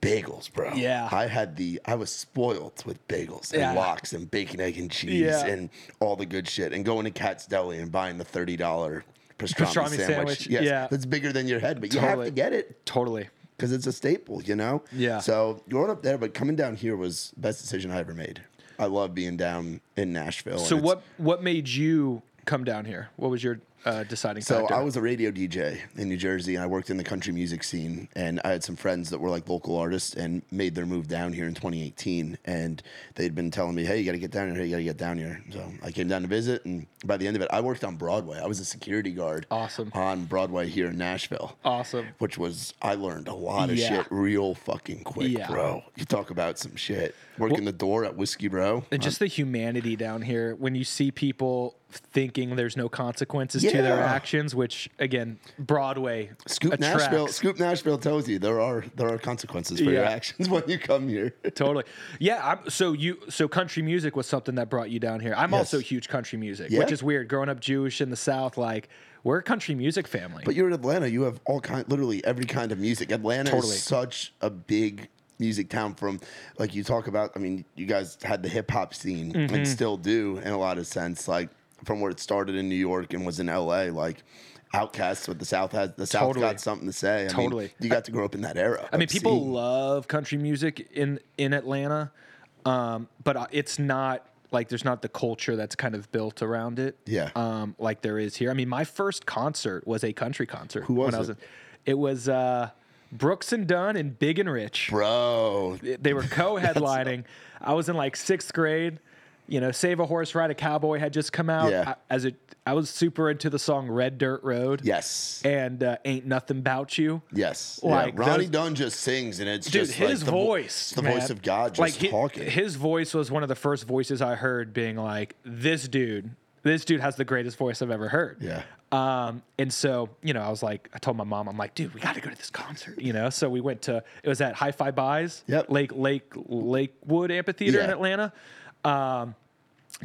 Speaker 1: bagels, bro.
Speaker 3: Yeah.
Speaker 1: I had the I was spoiled with bagels and
Speaker 3: Yeah.
Speaker 1: lox and bacon, egg, and cheese
Speaker 3: Yeah.
Speaker 1: and all the good shit. And going to Katz's Deli and buying the thirty dollar pastrami,
Speaker 3: Pastrami
Speaker 1: sandwich.
Speaker 3: sandwich,
Speaker 1: Yes,
Speaker 3: yeah.
Speaker 1: that's bigger than your head, but you have to get it
Speaker 3: totally
Speaker 1: because it's a staple, you know.
Speaker 3: Yeah.
Speaker 1: So growing up there, but coming down here was best decision I ever made. I love being down in Nashville.
Speaker 3: so what what made you come down here what was your uh, deciding
Speaker 1: So
Speaker 3: factor?
Speaker 1: I was a radio DJ in New Jersey, and I worked in the country music scene. And I had some friends that were like local artists and made their move down here in 2018. And they'd been telling me, "Hey, you got to get down here. Hey, you got to get down here." So I came down to visit, and by the end of it, I worked on Broadway. I was a security guard.
Speaker 3: Awesome.
Speaker 1: On Broadway here in Nashville.
Speaker 3: Awesome.
Speaker 1: Which was I learned a lot of
Speaker 3: Yeah.
Speaker 1: shit real fucking quick,
Speaker 3: Yeah.
Speaker 1: bro. You talk about some shit. Working the door at Whiskey Row.
Speaker 3: And just the humanity down here when you see people thinking there's no consequences to their actions, which again, Broadway
Speaker 1: Scoop
Speaker 3: attracts.
Speaker 1: Nashville. Scoop Nashville tells you there are there are consequences for your
Speaker 3: Yeah.
Speaker 1: actions when you come here.
Speaker 3: Totally. Yeah. I'm, so you so country music was something that brought you down here. I'm
Speaker 1: Yes.
Speaker 3: also huge country music,
Speaker 1: Yeah?
Speaker 3: which is weird. Growing up Jewish in the South, like we're a country music family.
Speaker 1: But you're in Atlanta. You have all kind, literally every kind of music. Atlanta
Speaker 3: Totally.
Speaker 1: is such a big music town. From like you talk about. I mean, you guys had the hip hop scene
Speaker 3: Mm-hmm.
Speaker 1: and still do in a lot of sense. Like from where it started in New York and was in L.A. Like. OutKast, what the South has, the South
Speaker 3: Totally.
Speaker 1: got something to say. I
Speaker 3: Totally.
Speaker 1: mean, you got to grow up in that era.
Speaker 3: I mean, people
Speaker 1: seeing-
Speaker 3: love country music in in Atlanta, um, but uh, it's not like there's not the culture that's kind of built around it.
Speaker 1: Yeah.
Speaker 3: Um, like there is here. I mean, my first concert was a country concert.
Speaker 1: Who was
Speaker 3: when I was
Speaker 1: it?
Speaker 3: in- it was uh, Brooks and Dunn and Big and Rich.
Speaker 1: bro.
Speaker 3: They were co-headlining. I was in like sixth grade. You know, Save a Horse, Ride a Cowboy had just come out.
Speaker 1: Yeah.
Speaker 3: I, as a, I was super into the song Red Dirt Road.
Speaker 1: Yes,
Speaker 3: And uh, Ain't Nothing About You.
Speaker 1: yes.
Speaker 3: Like,
Speaker 1: yeah. Ronnie
Speaker 3: those-
Speaker 1: Dunn just sings, and it's
Speaker 3: Dude,
Speaker 1: just
Speaker 3: his
Speaker 1: like the vo-
Speaker 3: voice,
Speaker 1: the
Speaker 3: man.
Speaker 1: voice of God, just
Speaker 3: like hi-
Speaker 1: talking.
Speaker 3: His voice was one of the first voices I heard, being like, "This dude, this dude has the greatest voice I've ever heard."
Speaker 1: Yeah.
Speaker 3: Um, and so you know, I was like, I told my mom, I'm like, dude, we got to go to this concert. You know, so we went to. It was at Hi-Fi Buys,
Speaker 1: Yep.
Speaker 3: Lake Lake Lakewood Amphitheater in Atlanta. Um,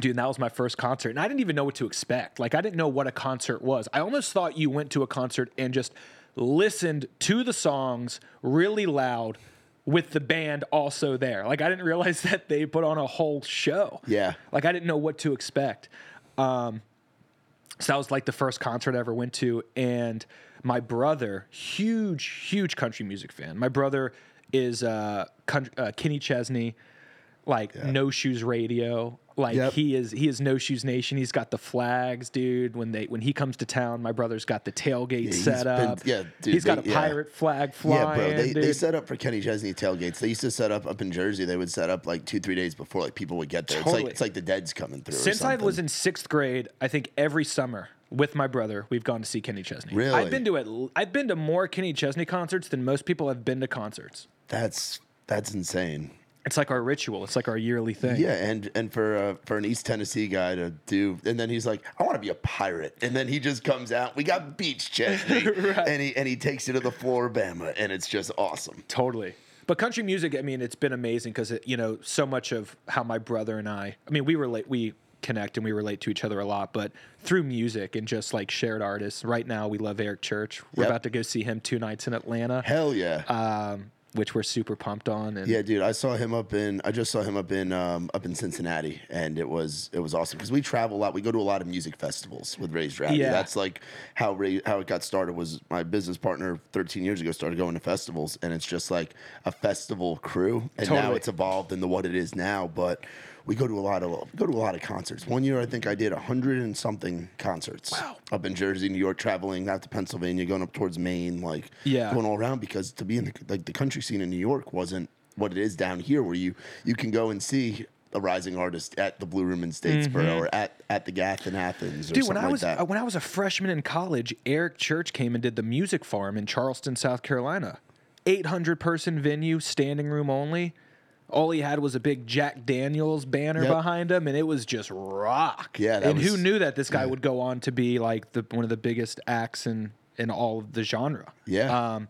Speaker 3: Dude, that was my first concert. And I didn't even know what to expect. Like, I didn't know what a concert was. I almost thought you went to a concert and just listened to the songs really loud with the band also there. Like, I didn't realize that they put on a whole show.
Speaker 1: Yeah.
Speaker 3: Like, I didn't know what to expect. Um, so that was like the first concert I ever went to. And my brother, huge, huge country music fan. My brother is uh, country, uh, Kenny Chesney, like No Shoes Radio. Like
Speaker 1: Yep.
Speaker 3: he is, he is No Shoes Nation. He's got the flags, dude. When they when he comes to town, my brother's got the tailgate
Speaker 1: he's
Speaker 3: set
Speaker 1: been-
Speaker 3: up.
Speaker 1: yeah, dude,
Speaker 3: he's got
Speaker 1: they-
Speaker 3: a
Speaker 1: yeah.
Speaker 3: pirate flag flying.
Speaker 1: Yeah, bro. They, they set up for Kenny Chesney tailgates. They used to set up up in Jersey. They would set up like two, three days before like people would get there. It's like it's like the dead's coming through.
Speaker 3: Since I was in sixth grade, I think every summer with my brother, we've gone to see Kenny Chesney.
Speaker 1: Really?
Speaker 3: I've been to it. I've been to more Kenny Chesney concerts than most people have been to concerts.
Speaker 1: that's that's insane.
Speaker 3: It's like our ritual. It's like our yearly thing.
Speaker 1: Yeah, and and for uh, for an East Tennessee guy to do, and then he's like, I want to be a pirate, and then he just comes out. We got beach Chesney, and he and he takes you to the floor, Bama, and it's just awesome.
Speaker 3: Totally. But country music, I mean, it's been amazing because you know so much of how my brother and I, I mean, we relate, we connect and we relate to each other a lot, but through music and just like shared artists. Right now, we love Eric Church. We're
Speaker 1: Yep.
Speaker 3: about to go see him two nights in Atlanta,
Speaker 1: Hell yeah.
Speaker 3: um, which we're super pumped on. And
Speaker 1: Yeah, dude, I saw him up in. I just saw him up in um, up in Cincinnati, and it was it was awesome because we travel a lot. We go to a lot of music festivals with Raised Rowdy.
Speaker 3: Yeah.
Speaker 1: That's like how Ray, how it got started. Was my business partner 13 years ago started going to festivals, and it's just like a festival crew. And now it's evolved into what it is now. But we go to a lot of go to a lot of concerts. One year, I think I did a hundred and something concerts.
Speaker 3: Wow.
Speaker 1: Up in Jersey, New York, traveling out to Pennsylvania, going up towards Maine, like
Speaker 3: Yeah.
Speaker 1: going all around because to be in the like the country scene in New York wasn't what it is down here, where you you can go and see a rising artist at the Blue Room in Statesboro or at, at the Gath in Athens or
Speaker 3: Dude,
Speaker 1: something
Speaker 3: when I
Speaker 1: like
Speaker 3: was
Speaker 1: that.
Speaker 3: uh, when I was a freshman in college, Eric Church came and did the music farm in Charleston, South Carolina. 800 person venue, standing room only. All he had was a big Jack Daniels banner
Speaker 1: Yep.
Speaker 3: behind him, and it was just rock.
Speaker 1: Yeah, that
Speaker 3: and who knew that this guy would go on to be like the one of the biggest acts in in all of the genre?
Speaker 1: yeah,
Speaker 3: Um,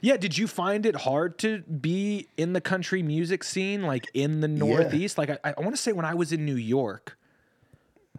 Speaker 3: yeah. Did you find it hard to be in the country music scene, like in the Northeast? Like I, I want to say when I was in New York,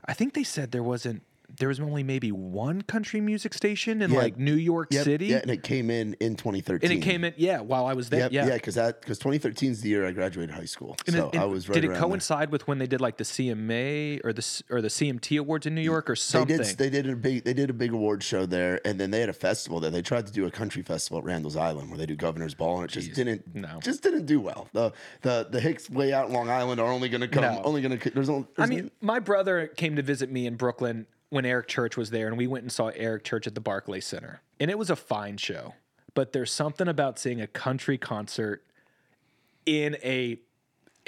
Speaker 3: I think they said there wasn't. There was only maybe one country music station in
Speaker 1: Yeah.
Speaker 3: like New York
Speaker 1: Yep,
Speaker 3: City,
Speaker 1: yeah, and it came in in 2013.
Speaker 3: and it came in yeah while I was there.
Speaker 1: Yep,
Speaker 3: yeah,
Speaker 1: yeah, because that because 2013 is the year I graduated high school,
Speaker 3: And
Speaker 1: so
Speaker 3: it-
Speaker 1: I was right
Speaker 3: did it
Speaker 1: around there.
Speaker 3: coincide with when they did like the CMA or the or the CMT awards in New York or
Speaker 1: They
Speaker 3: something?
Speaker 1: did. They did a big. They did a big award show there, and then they had a festival there. They tried to do a country festival at Randall's Island where they do Governor's Ball, and it just didn't.
Speaker 3: no.
Speaker 1: just didn't do well. The the the Hicks way out in Long Island are only going to come.
Speaker 3: No.
Speaker 1: Only going to. There's only.
Speaker 3: I
Speaker 1: there's
Speaker 3: mean, my brother came to visit me in Brooklyn when Eric Church was there, and we went and saw Eric Church at the Barclay Center, and it was a fine show. But there's something about seeing a country concert in a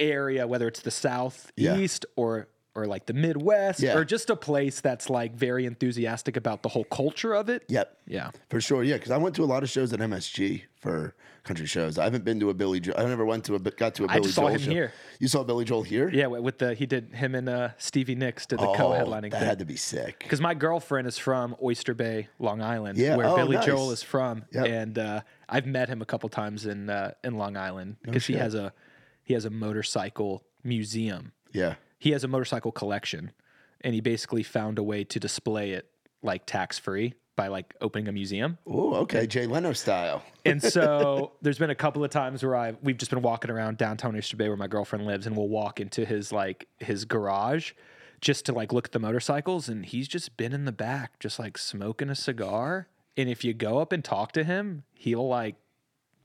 Speaker 3: area, whether it's the southeast or or like the Midwest,
Speaker 1: Yeah.
Speaker 3: or just a place that's like very enthusiastic about the whole culture of it.
Speaker 1: Yep.
Speaker 3: Yeah.
Speaker 1: For sure, yeah. Because I went to a lot of shows at MSG for country shows. I haven't been to a Billy. Jo- I never went to a got to a Billy
Speaker 3: saw
Speaker 1: Joel
Speaker 3: him
Speaker 1: show.
Speaker 3: here.
Speaker 1: You saw Billy Joel here?
Speaker 3: Yeah, with the he did him and uh, Stevie Nicks did the
Speaker 1: Oh,
Speaker 3: co-headlining
Speaker 1: that
Speaker 3: thing.
Speaker 1: had to be sick.
Speaker 3: Because my girlfriend is from Oyster Bay, Long Island,
Speaker 1: Yeah,
Speaker 3: where
Speaker 1: oh,
Speaker 3: Billy
Speaker 1: nice.
Speaker 3: Joel is from,
Speaker 1: Yep.
Speaker 3: and uh, I've met him a couple times in uh, in Long Island because he has a he has a motorcycle museum.
Speaker 1: Yeah.
Speaker 3: He has a motorcycle collection, and he basically found a way to display it like tax free by like opening a museum.
Speaker 1: Oh, okay. Jay Leno style.
Speaker 3: And so there's been a couple of times where I we've just been walking around downtown Oyster Bay where my girlfriend lives, and we'll walk into his like his garage just to like look at the motorcycles, and he's just been in the back, just like smoking a cigar. And if you go up and talk to him, he'll like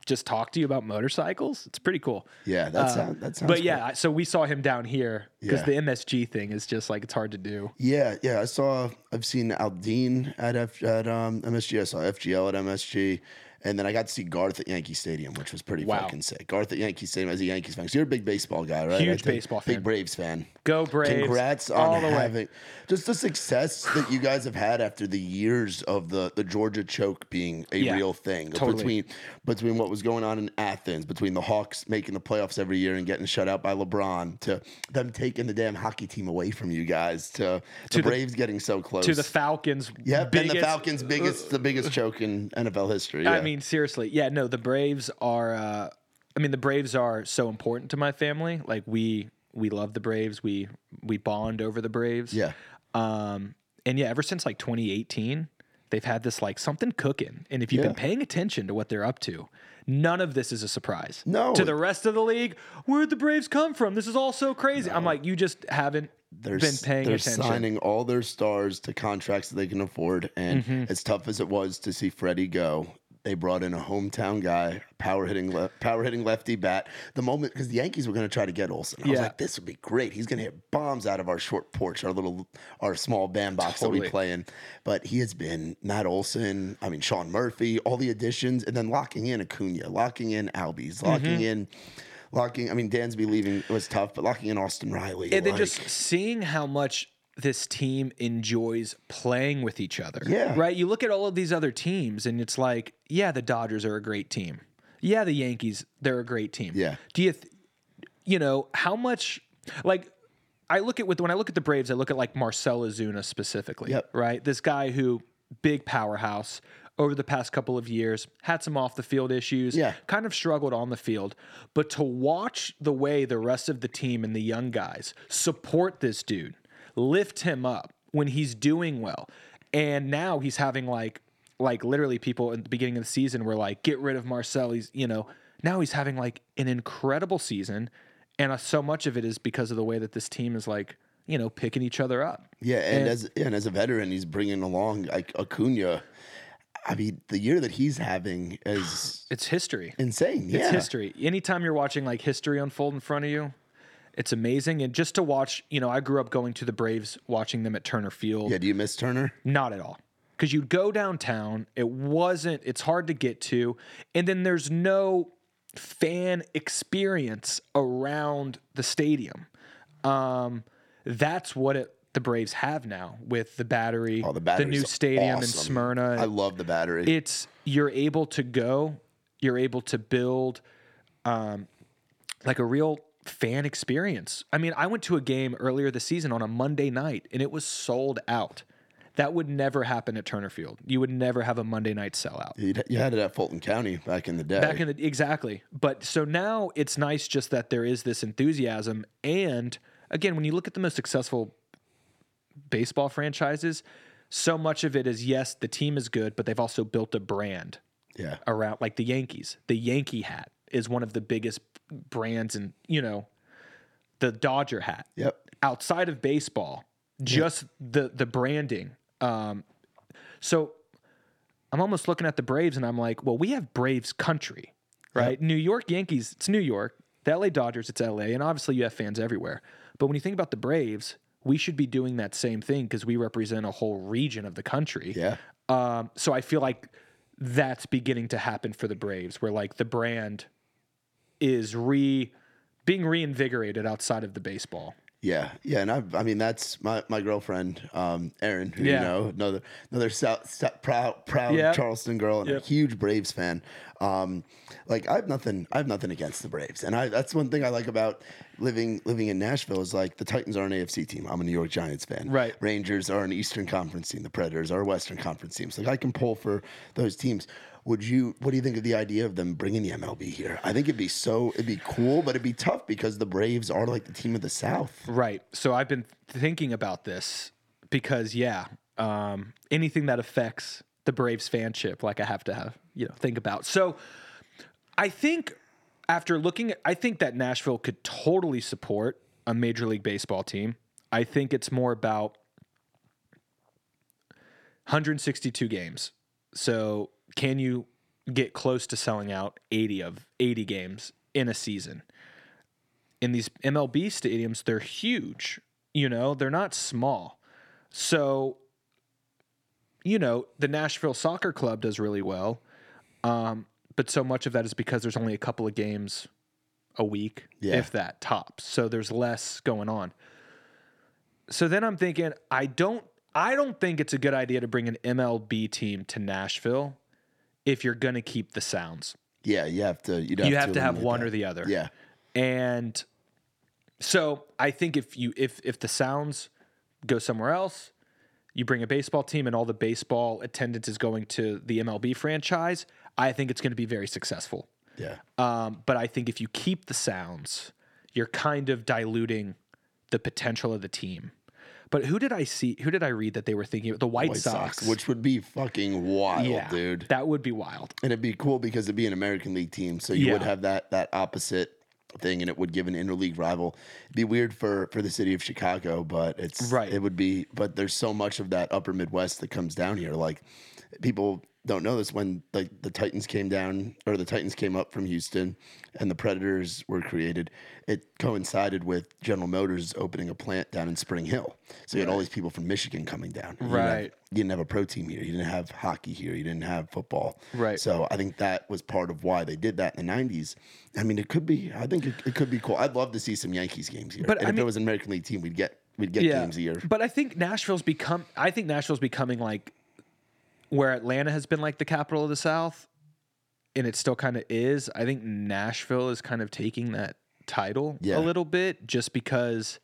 Speaker 3: just talk to you about motorcycles. It's pretty cool.
Speaker 1: Yeah, that sounds. That sounds.
Speaker 3: Uh, But
Speaker 1: cool.
Speaker 3: yeah, so we saw him down here because
Speaker 1: Yeah.
Speaker 3: the MSG thing is just like it's hard to do.
Speaker 1: Yeah, yeah. I saw. I've seen Aldean at F, at um, MSG. I saw FGL at MSG, and then I got to see Garth at Yankee Stadium, which was pretty
Speaker 3: Wow.
Speaker 1: fucking sick. Garth at Yankee Stadium as a Yankees fan. So you're a big baseball guy, right?
Speaker 3: Huge baseball fan.
Speaker 1: Big Braves fan.
Speaker 3: Go Braves!
Speaker 1: Congrats on
Speaker 3: the way.
Speaker 1: having just the success that you guys have had after the years of the, the Georgia choke being a
Speaker 3: Yeah,
Speaker 1: real thing.
Speaker 3: totally.
Speaker 1: Between between what was going on in Athens, between the Hawks making the playoffs every year and getting shut out by LeBron, to them taking the damn hockey team away from you guys, to the
Speaker 3: the-
Speaker 1: Braves getting so close.
Speaker 3: To the Falcons.
Speaker 1: Yep, and
Speaker 3: biggest-
Speaker 1: the Falcons' biggest, the biggest uh, choke in NFL history. Yeah.
Speaker 3: I mean, seriously, yeah. No, the Braves are. Uh, I mean, the Braves are so important to my family. Like we we love the Braves. We we bond over the Braves.
Speaker 1: yeah,
Speaker 3: Um, and yeah, ever since like 2018, they've had this like something cooking. And if you've
Speaker 1: Yeah.
Speaker 3: been paying attention to what they're up to, none of this is a surprise.
Speaker 1: No.
Speaker 3: To the rest of the league, where'd the Braves come from? This is all so crazy. I'm like, you just haven't
Speaker 1: they're
Speaker 3: been paying
Speaker 1: they're
Speaker 3: attention.
Speaker 1: signing all their stars to contracts that they can afford. And
Speaker 3: Mm-hmm.
Speaker 1: as tough as it was to see Freddie go, they brought in a hometown guy, power hitting, le- power hitting lefty bat. The moment because the Yankees were going to try to get Olson, I was like, this would be great. He's going to hit bombs out of our short porch, our little, our small bandbox that we play in. But he has been Matt Olson. I mean, Sean Murphy, all the additions, and then locking in Acuna, locking in Albies, locking
Speaker 3: Mm-hmm.
Speaker 1: in. Locking, I mean, Dansby leaving was tough, but locking in Austin Riley.
Speaker 3: and then
Speaker 1: like-
Speaker 3: just seeing how much this team enjoys playing with each other.
Speaker 1: Yeah.
Speaker 3: Right? You look at all of these other teams and it's like, yeah, the Dodgers are a great team. Yeah, the Yankees, they're a great team.
Speaker 1: Yeah.
Speaker 3: Do you th- you know, how much like I look at with when I look at the Braves, I look at like Marcell Ozuna specifically,
Speaker 1: Yep.
Speaker 3: right? This guy who big powerhouse over the past couple of years had some off the field issues,
Speaker 1: Yeah.
Speaker 3: kind of struggled on the field, but to watch the way the rest of the team and the young guys support this dude, lift him up when he's doing well. And now he's having like like literally people at the beginning of the season were like, get rid of Marcell. He's, you know, now he's having like an incredible season. And uh, so much of it is because of the way that this team is like, you know, picking each other up.
Speaker 1: Yeah, and,
Speaker 3: And-
Speaker 1: as and as a veteran, he's bringing along like Acuna. I mean, the year that he's having is
Speaker 3: It's history.
Speaker 1: insane.
Speaker 3: It's
Speaker 1: yeah,
Speaker 3: history. Anytime you're watching like history unfold in front of you, it's amazing. And just to watch, you know, I grew up going to the Braves, watching them at Turner Field.
Speaker 1: Yeah, do you miss Turner?
Speaker 3: Not at all. Because you'd go downtown, it wasn't, it's hard to get to. And then there's no fan experience around the stadium. Um, that's what it, the Braves have now with the battery,
Speaker 1: Oh, the
Speaker 3: the new stadium in. Smyrna.
Speaker 1: I love the battery.
Speaker 3: it's you're able to go, you're able to build um, like a real fan experience. I mean, I went to a game earlier this season on a Monday night and it was sold out. That would never happen at Turner Field. You would never have a Monday night sellout.
Speaker 1: You'd- you had it at Fulton County back in the day.
Speaker 3: Back in the exactly. But so now it's nice just that there is this enthusiasm and again, when you look at the most successful baseball franchises, so much of it is yes, the team is good, but they've also built a brand
Speaker 1: yeah,
Speaker 3: around like the Yankees. The Yankee hat is one of the biggest brands and, you know, the Dodger hat.
Speaker 1: yep.
Speaker 3: Outside of baseball, just the the branding. Um so I'm almost looking at the Braves and I'm like, well, we have Braves country, right? New York Yankees, it's New York. The LA Dodgers, it's LA, and obviously you have fans everywhere. But when you think about the Braves, we should be doing that same thing because we represent a whole region of the country.
Speaker 1: Yeah.
Speaker 3: Um, so I feel like that's beginning to happen for the Braves, where like the brand is re being reinvigorated outside of the baseball.
Speaker 1: Yeah, yeah, and I've, I mean that's my, my girlfriend, um, Erin, who
Speaker 3: Yeah.
Speaker 1: you know, another another South, South, proud proud
Speaker 3: Yep.
Speaker 1: Charleston girl and
Speaker 3: Yep.
Speaker 1: a huge Braves fan. Um, like I have nothing, I have nothing against the Braves, and I that's one thing I like about living living in Nashville is like the Titans are an AFC team. I'm a New York Giants fan.
Speaker 3: Right.
Speaker 1: Rangers are an Eastern Conference team. The Predators are a Western Conference team. So like I can pull for those teams. Would you? What do you think of the idea of them bringing the MLB here? I think it'd be so it'd be cool, but it'd be tough because the Braves are like the team of the South.
Speaker 3: Right. So I've been thinking about this because yeah, um, anything that affects the Braves fanship, like I have to have you know think about. So I think after looking at, I think that Nashville could totally support a Major League Baseball team. I think it's more about 162 games. So can you get close to selling out 80 of 80 games in a season? in these MLB stadiums, they're huge. You know, they're not small. So, you know, the Nashville Soccer Club does really well. Um, but so much of that is because there's only a couple of games a week,
Speaker 1: Yeah.
Speaker 3: if that tops. So there's less going on. So then I'm thinking, I don't I don't think it's a good idea to bring an MLB team to Nashville if you're gonna keep the sounds.
Speaker 1: Yeah, you have to. You'd have
Speaker 3: you have to have one
Speaker 1: that.
Speaker 3: or the other.
Speaker 1: Yeah,
Speaker 3: And so I think if you if if the sounds go somewhere else, you bring a baseball team and all the baseball attendance is going to the MLB franchise, I think it's going to be very successful.
Speaker 1: yeah,
Speaker 3: Um, but I think if you keep the sounds, you're kind of diluting the potential of the team. But who did I see? Who did I read that they were thinking? The White,
Speaker 1: White
Speaker 3: Sox,
Speaker 1: Sox, which would be fucking wild,
Speaker 3: yeah,
Speaker 1: dude.
Speaker 3: that would be wild.
Speaker 1: And it'd be cool because it'd be an American League team, so you would have that that opposite thing, and it would give an interleague rival. It'd be weird for for the city of Chicago, but it's
Speaker 3: Right.
Speaker 1: It would be, but there's so much of that Upper Midwest that comes down here. Like people don't know this when like the Titans came down or the Titans came up from Houston, and the Predators were created. It coincided with General Motors opening a plant down in Spring Hill, so you had all these people from Michigan coming down. You didn't have-
Speaker 3: Right.
Speaker 1: you didn't have a pro team here. You didn't have hockey here. You didn't have football.
Speaker 3: Right.
Speaker 1: So I think that was part of why they did that in the '90s. I mean, it could be. I think it, it could be cool. I'd love to see some Yankees games here.
Speaker 3: But,
Speaker 1: and
Speaker 3: I
Speaker 1: if
Speaker 3: mean-
Speaker 1: it was an American League team, we'd get we'd get games a year.
Speaker 3: But I think Nashville's become. I think Nashville's becoming like where Atlanta has been like the capital of the South, and it still kind of is. I think Nashville is kind of taking that title
Speaker 1: Yeah.
Speaker 3: a little bit, just because.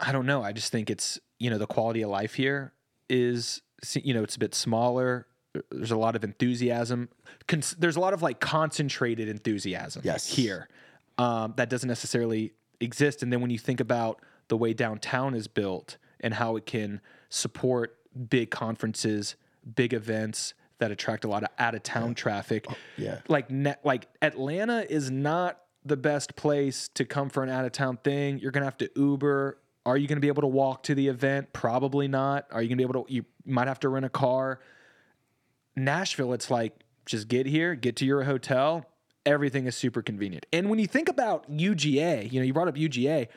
Speaker 3: I don't know. I just think it's you know the quality of life here is you know it's a bit smaller. There's a lot of enthusiasm. Cons- there's a lot of like concentrated enthusiasm
Speaker 1: Yes.
Speaker 3: here um, that doesn't necessarily exist. And then when you think about the way downtown is built and how it can support big conferences, big events that attract a lot of out of town traffic, oh,
Speaker 1: yeah.
Speaker 3: like ne- like Atlanta is not the best place to come for an out of town thing. You're gonna have to Uber. Are you gonna be able to walk to the event? Probably not. Are you gonna be able to? You might have to rent a car. Nashville, it's like just get here, get to your hotel. Everything is super convenient. And when you think about UGA, you know, you brought up UGA,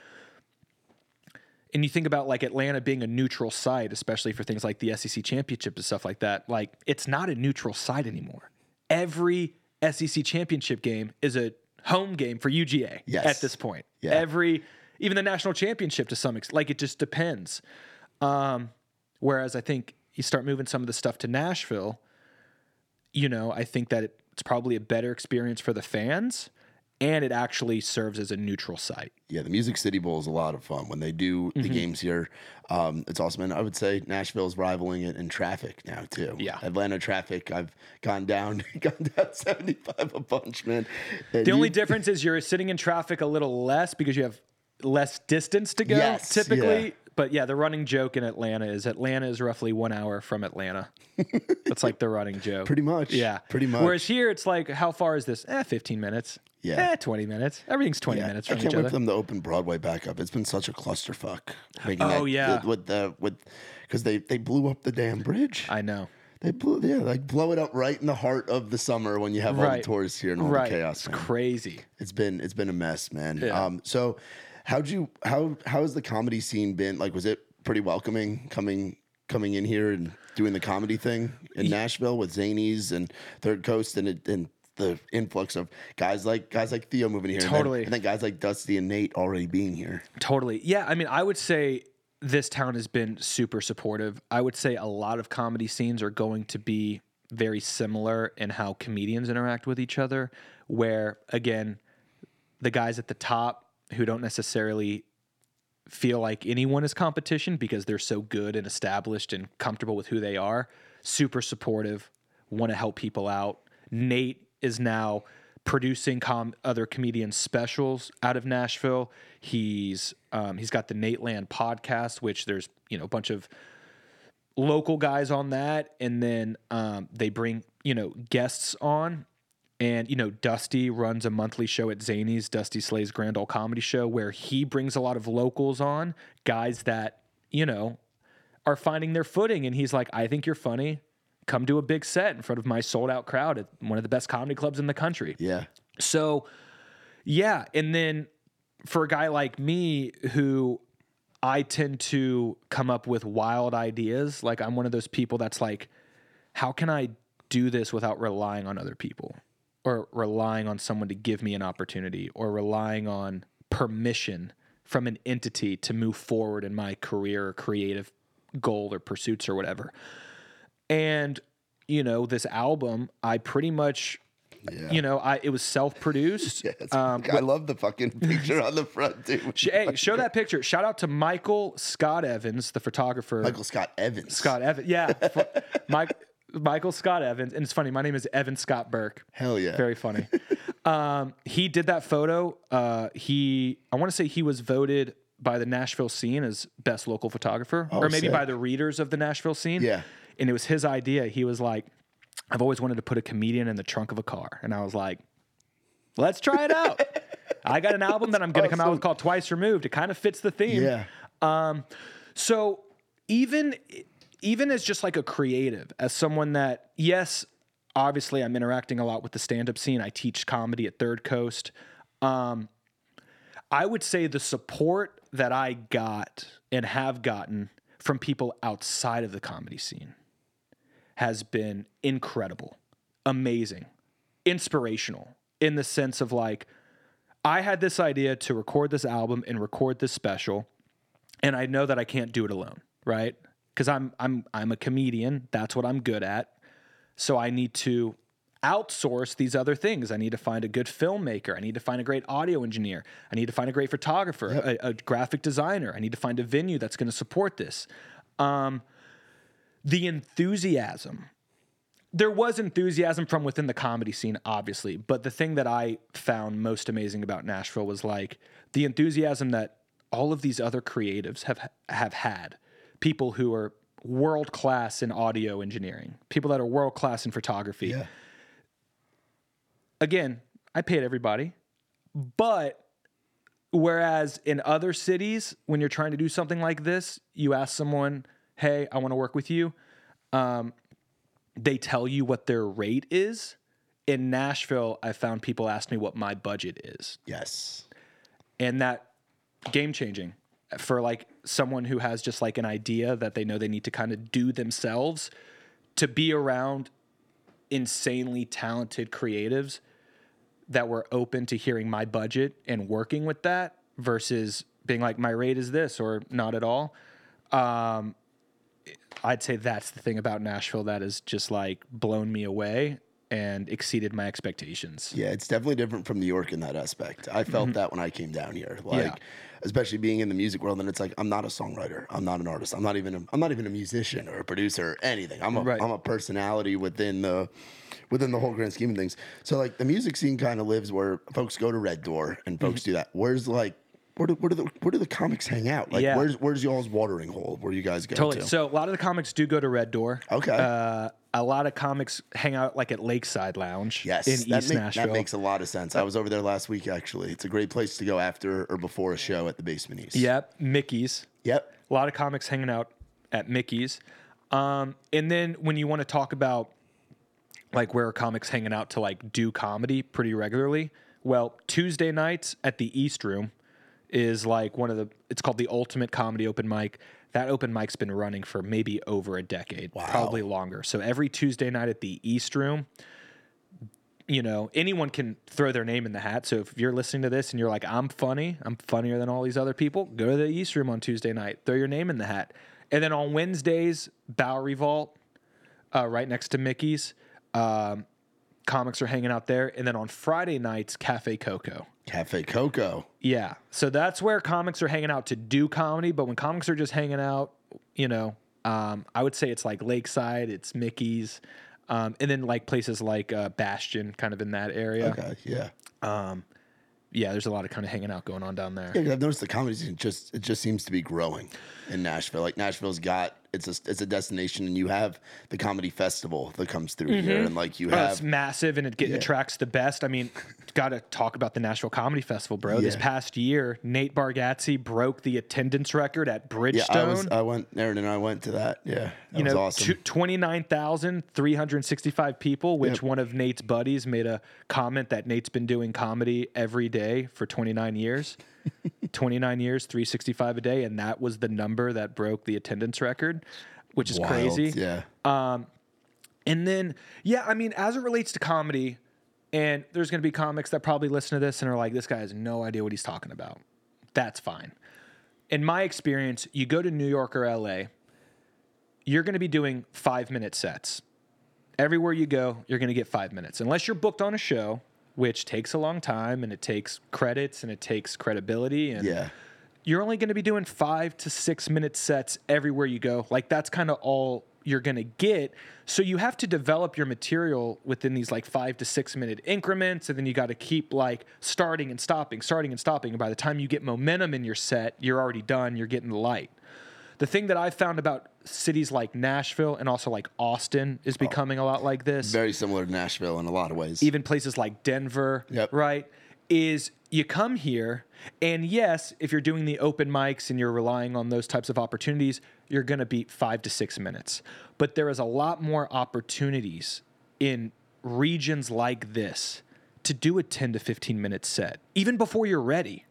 Speaker 3: and you think about like Atlanta being a neutral site, especially for things like the SEC championship and stuff like that. Like it's not a neutral site anymore. Every SEC championship game is a home game for UGA
Speaker 1: Yes.
Speaker 3: at this point.
Speaker 1: Yeah.
Speaker 3: Every even the national championship to some extent, like it just depends. Um, whereas I think you start moving some of the stuff to Nashville, you know, I think that it's probably a better experience for the fans and it actually serves as a neutral site.
Speaker 1: Yeah, the Music City Bowl is a lot of fun when they do
Speaker 3: Mm-hmm.
Speaker 1: the games here. Um, it's awesome, and I would say Nashville's rivaling it in traffic now too.
Speaker 3: Yeah.
Speaker 1: Atlanta traffic. I've gone down, gone down seventy five a bunch, man. And
Speaker 3: The only difference is you're sitting in traffic a little less because you have less distance to go
Speaker 1: Yes,
Speaker 3: typically.
Speaker 1: yeah.
Speaker 3: But yeah, the running joke in Atlanta is Atlanta is roughly one hour from Atlanta. That's like the running joke.
Speaker 1: Pretty much.
Speaker 3: Yeah.
Speaker 1: Pretty much.
Speaker 3: Whereas here it's like, how far is this? Eh, 15 minutes.
Speaker 1: Yeah.
Speaker 3: Eh, 20 minutes. Everything's 20
Speaker 1: Yeah,
Speaker 3: minutes
Speaker 1: I
Speaker 3: from
Speaker 1: can't
Speaker 3: each
Speaker 1: wait
Speaker 3: other.
Speaker 1: for them to open Broadway back up. It's been such a clusterfuck. making
Speaker 3: Oh, yeah.
Speaker 1: with the with because they they blew up the damn bridge.
Speaker 3: I know.
Speaker 1: They blew yeah, like blow it up right in the heart of the summer when you have all the tourists here and all
Speaker 3: Right.
Speaker 1: the chaos.
Speaker 3: It's
Speaker 1: man.
Speaker 3: crazy.
Speaker 1: It's been it's been a mess, man.
Speaker 3: Yeah.
Speaker 1: Um, so How'd you how how has the comedy scene been? Like, was it pretty welcoming coming coming in here and doing the comedy thing in Nashville with Zanies and Third Coast and it, and the influx of guys like guys like Theo moving here, and then-
Speaker 3: Totally.
Speaker 1: and then, guys like Dusty and Nate already being here.
Speaker 3: Totally. Yeah. I mean, I would say this town has been super supportive. I would say a lot of comedy scenes are going to be very similar in how comedians interact with each other, where, again, the guys at the top who don't necessarily feel like anyone is competition because they're so good and established and comfortable with who they are, super supportive, want to help people out. Nate is now producing com- other comedian specials out of Nashville. He's um, he's got the Nateland podcast, which there's you know a bunch of local guys on that, and then um, they bring you know guests on. And you know, Dusty runs a monthly show at Zanies, Dusty Slay's Grand Ole Comedy Show, where he brings a lot of locals on, guys that you know are finding their footing. And he's like, "I think you're funny. Come do a big set in front of my sold out crowd at one of the best comedy clubs in the country."
Speaker 1: Yeah,
Speaker 3: So, yeah. And then for a guy like me who I tend to come up with wild ideas, like I'm one of those people that's like, how can I do this without relying on other people or relying on someone to give me an opportunity or relying on permission from an entity to move forward in my career or creative goal or pursuits or whatever. And, you know, this album, I pretty much. You know, I it was self-produced.
Speaker 1: Yes.
Speaker 3: Um,
Speaker 1: I love the fucking picture on the front too.
Speaker 3: Sh- Hey, show that picture. Shout out to Michael Scott Evans, the photographer.
Speaker 1: Michael Scott Evans.
Speaker 3: Scott Evans. Yeah. Mike, Michael Scott Evans. And it's funny, my name is Evan Scott Berke.
Speaker 1: Hell yeah.
Speaker 3: Very funny. um, he did that photo. Uh, he, I want to say he was voted by the Nashville scene as best local photographer, or maybe
Speaker 1: sick.
Speaker 3: by the readers of the Nashville scene.
Speaker 1: Yeah.
Speaker 3: And it was his idea. He was like, I've always wanted to put a comedian in the trunk of a car. And I was like, let's try it out. I got an album that I'm going to come out with called Twice Removed. It kind of fits the theme.
Speaker 1: Yeah.
Speaker 3: So even even as just like a creative, as someone that yes, obviously I'm interacting a lot with the stand-up scene. I teach comedy at Third Coast. Um, I would say the support that I got and have gotten from people outside of the comedy scene has been incredible, amazing, inspirational in the sense of like I had this idea to record this album and record this special and I know that I can't do it alone, right? Because I'm I'm I'm a comedian. That's what I'm good at. So I need to outsource these other things. I need to find a good filmmaker. I need to find a great audio engineer. I need to find a great photographer, a, a graphic designer. I need to find a venue that's going to support this. Um, the enthusiasm. There was enthusiasm from within the comedy scene, obviously, but the thing that I found most amazing about Nashville was like the enthusiasm that all of these other creatives have have had. People who are world class in audio engineering, people that are world class in photography.
Speaker 1: Yeah.
Speaker 3: Again, I paid everybody, but whereas in other cities, when you're trying to do something like this, you ask someone, "Hey, I want to work with you." Um, they tell you what their rate is. In Nashville, I found people ask me what my budget is
Speaker 1: Yes.
Speaker 3: and that game changing for like someone who has just like an idea that they know they need to kind of do themselves to be around insanely talented creatives that were open to hearing my budget and working with that versus being like my rate is this or not at all. Um i'd say that's the thing about nashville that has just like blown me away and exceeded my expectations
Speaker 1: Yeah, it's definitely different from New York in that aspect. I felt that when I came down here, like
Speaker 3: Yeah.
Speaker 1: especially being in the music world. And it's like I'm not a songwriter, I'm not an artist, I'm not even a, I'm not even a musician or a producer or anything. I'm a
Speaker 3: Right.
Speaker 1: am a personality within the within the whole grand scheme of things. So like the music scene kind of lives where folks go to Red Door and folks
Speaker 3: Mm-hmm.
Speaker 1: do that. Where's like where do, where do the where do the comics hang out? Like
Speaker 3: Yeah.
Speaker 1: where's where's y'all's watering hole where you guys go
Speaker 3: Totally.
Speaker 1: to?
Speaker 3: So a lot of the comics do go to Red Door.
Speaker 1: Okay.
Speaker 3: Uh, a lot of comics hang out like at Lakeside Lounge
Speaker 1: Yes,
Speaker 3: in
Speaker 1: that,
Speaker 3: East
Speaker 1: make-
Speaker 3: Nashville.
Speaker 1: that makes a lot of sense. I was over there last week actually. It's a great place to go after or before a show at the Basement East.
Speaker 3: Yep, Mickey's.
Speaker 1: Yep.
Speaker 3: A lot of comics hanging out at Mickey's. Um, and then when you want to talk about like where are comics hanging out to like do comedy pretty regularly, well, Tuesday nights at the East Room, is like one of the. It's called the Ultimate Comedy Open Mic. That open mic's been running for maybe over a decade, probably longer. So every Tuesday night at the East Room, you know, anyone can throw their name in the hat. So if you're listening to this and you're like, I'm funny, I'm funnier than all these other people, go to the East Room on Tuesday night, throw your name in the hat. And then on Wednesdays, Bowery Vault, uh, right next to Mickey's, um, comics are hanging out there. And then on Friday nights, Cafe Coco.
Speaker 1: Cafe Coco.
Speaker 3: Yeah. So that's where comics are hanging out to do comedy. But when comics are just hanging out, you know, um, I would say it's like Lakeside, it's Mickey's, um, and then like places like uh, Bastion, kind of in that area.
Speaker 1: Okay, yeah.
Speaker 3: Yeah, there's a lot of kind of hanging out going on down there.
Speaker 1: Yeah, 'cause I've noticed the comedy scene just it just seems to be growing in Nashville. Like Nashville's got it's a it's a destination, and you have the comedy festival that comes through here, mm-hmm. and like you
Speaker 3: Oh, it's
Speaker 1: have
Speaker 3: massive and it get, attracts the best. I mean, got to talk about the Nashville Comedy Festival, bro. This past year, Nate Bargatze broke the attendance record at
Speaker 1: yeah.
Speaker 3: Bridgestone.
Speaker 1: I was I went Erin and I went to that. Yeah, that
Speaker 3: you
Speaker 1: was
Speaker 3: know,
Speaker 1: awesome.
Speaker 3: tw- 29,365 people, which
Speaker 1: Yep.
Speaker 3: one of Nate's buddies made a comment that Nate's been doing comedy every day for 29 years. 29 years, 365 a day. And that was the number that broke the attendance record, which is
Speaker 1: Wild,
Speaker 3: crazy.
Speaker 1: Yeah, um,
Speaker 3: And then, yeah, I mean, as it relates to comedy, and there's going to be comics that probably listen to this and are like, this guy has no idea what he's talking about. That's fine. In my experience, you go to New York or LA, you're going to be doing five minute sets. Everywhere you go, you're going to get five minutes. Unless you're booked on a show, which takes a long time and it takes credits and it takes credibility. And
Speaker 1: yeah,
Speaker 3: you're only going to be doing five to six minute sets everywhere you go. Like that's kind of all you're going to get. So you have to develop your material within these like five to six minute increments. And then you got to keep like starting and stopping, starting and stopping. And by the time you get momentum in your set, you're already done. You're getting the light. The thing that I've found about cities like Nashville and also like Austin is oh, becoming a lot like this
Speaker 1: very similar to Nashville in a lot of ways.
Speaker 3: even places like Denver,
Speaker 1: Yep.
Speaker 3: right? Is you come here, and yes, if you're doing the open mics and you're relying on those types of opportunities, you're going to beat five to six minutes. But there is a lot more opportunities in regions like this to do a 10 to 15 minute set, even before you're ready.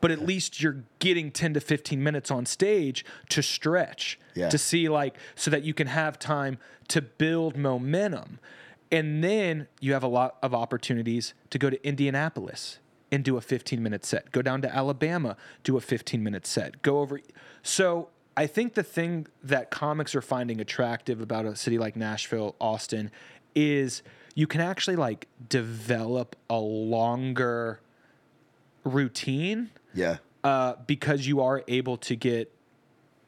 Speaker 3: But at least you're getting 10 to 15 minutes on stage to stretch,
Speaker 1: Yeah.
Speaker 3: to see like so that you can have time to build momentum. And then you have a lot of opportunities to go to Indianapolis and do a 15 minute set. Go down to Alabama, do a 15 minute set. Go over So I think the thing that comics are finding attractive about a city like Nashville, Austin is you can actually like develop a longer routine
Speaker 1: yeah,
Speaker 3: uh, because you are able to get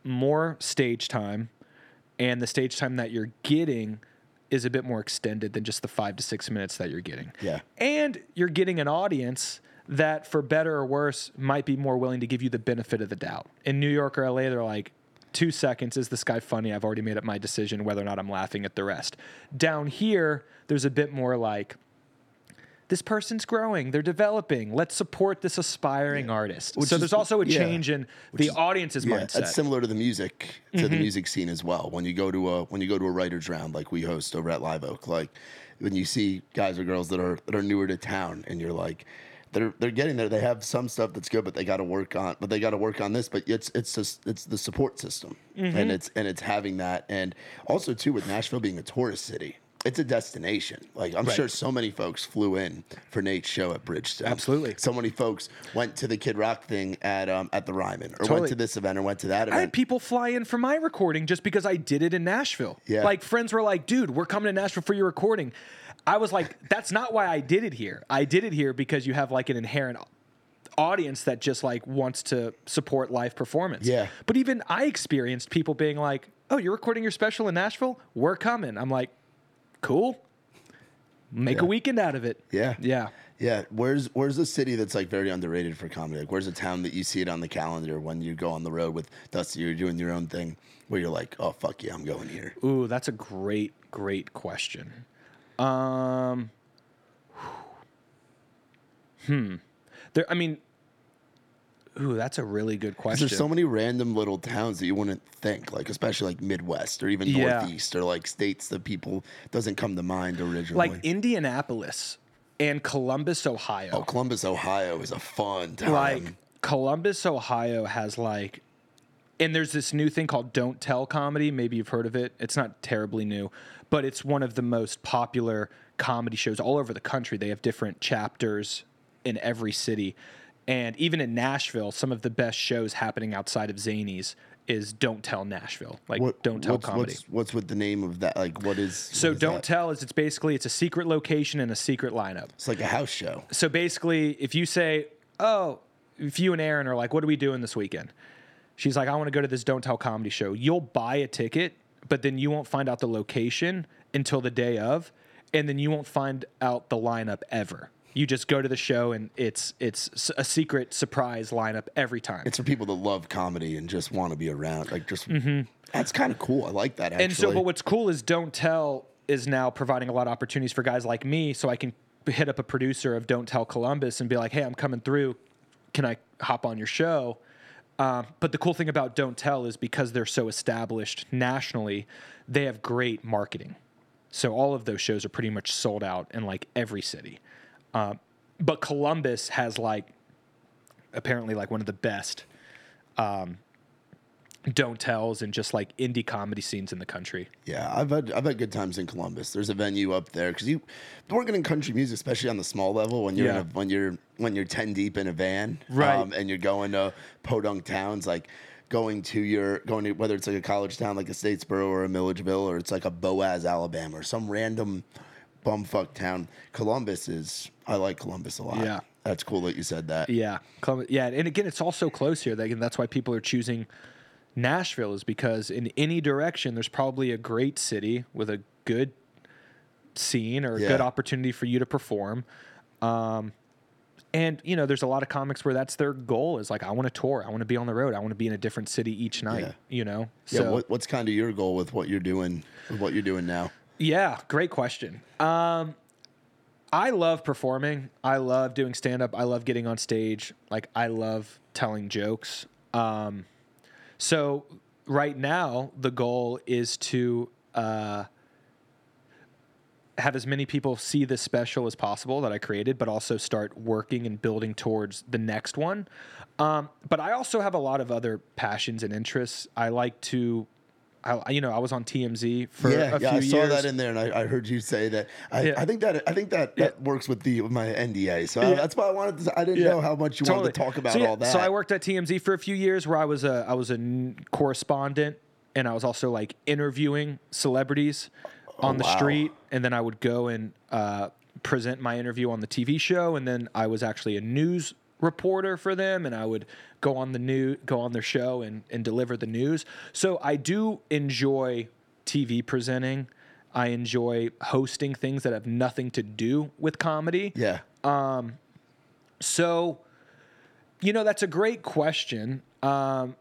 Speaker 3: more stage time, and the stage time that you're getting is a bit more extended than just the five to six minutes that you're getting.
Speaker 1: Yeah.
Speaker 3: And you're getting an audience that, for better or worse, might be more willing to give you the benefit of the doubt. In New York or LA, they're like, two seconds, is this guy funny? I've already made up my decision whether or not I'm laughing at the rest. Down here, there's a bit more like, this person's growing, they're developing. Let's support this aspiring artist.
Speaker 1: Which
Speaker 3: so
Speaker 1: is-
Speaker 3: there's also a
Speaker 1: yeah.
Speaker 3: change in the audience's
Speaker 1: yeah.
Speaker 3: mindset.
Speaker 1: That's similar to the music to the mm-hmm. music scene as well. When you go to a when you go to a writers round like we host over at Live Oak, like when you see guys or girls that are that are newer to town, and you're like. They're, they're getting there. They have some stuff that's good, but they got to work on. But they got to work on this. But it's it's just it's the support system, and mm-hmm. it's and it's having that, and also too with Nashville being a tourist city, it's a destination. Like I'm sure so many folks flew in for Nate's show at Bridgestone.
Speaker 3: Absolutely.
Speaker 1: so many folks went to the Kid Rock thing at um at the Ryman, or
Speaker 3: Totally.
Speaker 1: went to this event, or went to that event.
Speaker 3: I had people fly in for my recording just because I did it in Nashville.
Speaker 1: Yeah.
Speaker 3: Like friends were like, dude, we're coming to Nashville for your recording. I was like, that's not why I did it here. I did it here because you have like an inherent audience that just like wants to support live performance.
Speaker 1: Yeah.
Speaker 3: But even I experienced people being like, oh, you're recording your special in Nashville? We're coming. I'm like, cool. Make a weekend out of it.
Speaker 1: Yeah.
Speaker 3: Yeah.
Speaker 1: Yeah, where's where's a city that's like very underrated for comedy? Like, where's a town that you see it on the calendar when you go on the road with Dusty? You're doing your own thing, where you're like, oh fuck yeah, I'm going here.
Speaker 3: Ooh, that's a great, great question. Um, hmm. There, I mean, ooh, that's a really good question.
Speaker 1: There's so many random little towns that you wouldn't think, like especially like Midwest or even
Speaker 3: Yeah.
Speaker 1: Northeast or like states that people doesn't come to mind originally.
Speaker 3: like Indianapolis and Columbus, Ohio.
Speaker 1: oh, Columbus, Ohio is a fun town.
Speaker 3: like Columbus, Ohio has like, and there's this new thing called Don't Tell comedy. Maybe you've heard of it. It's not terribly new, but it's one of the most popular comedy shows all over the country. They have different chapters in every city. And even in Nashville, some of the best shows happening outside of Zanies is Don't Tell Nashville. Like what, Don't Tell
Speaker 1: what's,
Speaker 3: Comedy.
Speaker 1: What's, what's with the name of that? Like, what is?
Speaker 3: so
Speaker 1: what is
Speaker 3: Don't
Speaker 1: that?
Speaker 3: Tell is it's basically it's a secret location and a secret lineup.
Speaker 1: It's like a house show.
Speaker 3: So basically, if you say, "Oh," if you and Erin are like, "What are we doing this weekend?" She's like, "I want to go to this Don't Tell comedy show." You'll buy a ticket, but then you won't find out the location until the day of, and then you won't find out the lineup ever. You just go to the show, and it's it's a secret surprise lineup every time.
Speaker 1: It's for people that love comedy and just want to be around. Like, just that's kind of cool. I like that. Actually.
Speaker 3: Mm-hmm. And so, but what's cool is Don't Tell is now providing a lot of opportunities for guys like me, so I can hit up a producer of Don't Tell Columbus and be like, "Hey, I'm coming through. Can I hop on your show?" Um, but the cool thing about Don't Tell is because they're so established nationally, they have great marketing. So all of those shows are pretty much sold out in like every city. Um, but Columbus has like apparently like one of the best um, don't tells and just like indie comedy scenes in the country.
Speaker 1: Yeah, I've had I've had good times in Columbus. There's a venue up there because you working in country music, especially on the small level, when you're
Speaker 3: Yeah.
Speaker 1: in a, when you're when you're ten deep in a van,
Speaker 3: Right.
Speaker 1: and you're going to podunk towns like going to your going to whether it's like a college town like a Statesboro or a Milledgeville or it's like a Boaz, Alabama, or some random bumfuck town. Columbus is I like Columbus a lot.
Speaker 3: Yeah.
Speaker 1: that's cool that you said that.
Speaker 3: Yeah, Columbus, yeah, and again, it's all so close here. That, and that's why people are choosing Nashville is because in any direction, there's probably a great city with a good scene or a
Speaker 1: Yeah.
Speaker 3: good opportunity for you to perform. Um, and you know, there's a lot of comics where that's their goal is like, I want to tour, I want to be on the road, I want to be in a different city each night.
Speaker 1: Yeah.
Speaker 3: You know,
Speaker 1: Yeah,
Speaker 3: so
Speaker 1: what, what's kind of your goal with what you're doing? With what you're doing now?
Speaker 3: Yeah, great question. Um, I love performing. I love doing stand up. I love getting on stage. Like I love telling jokes. Um, so right now the goal is to uh, have as many people see this special as possible that I created, but also start working and building towards the next one. Um, but I also have a lot of other passions and interests. I like to. I, you know, I was on TMZ for
Speaker 1: yeah,
Speaker 3: a
Speaker 1: yeah,
Speaker 3: few
Speaker 1: I saw
Speaker 3: years.
Speaker 1: that in there, and I, I heard you say that. I,
Speaker 3: Yeah.
Speaker 1: I think that I think that, that works with the with my NDA. So I- that's why I wanted. To, I didn't
Speaker 3: Yeah.
Speaker 1: know how much you wanted to talk about
Speaker 3: so, yeah,
Speaker 1: all that.
Speaker 3: So I worked at TMZ for a few years, where I was a I was a correspondent, and I was also like interviewing celebrities on the
Speaker 1: wow.
Speaker 3: street, and then I would go and uh, present my interview on the TV show, and then I was actually a news reporter for them, and I would go on the new go on their show and and deliver the news. So I do enjoy TV presenting. I enjoy hosting things that have nothing to do with comedy.
Speaker 1: yeah, Um
Speaker 3: So, you know, that's a great question. Um,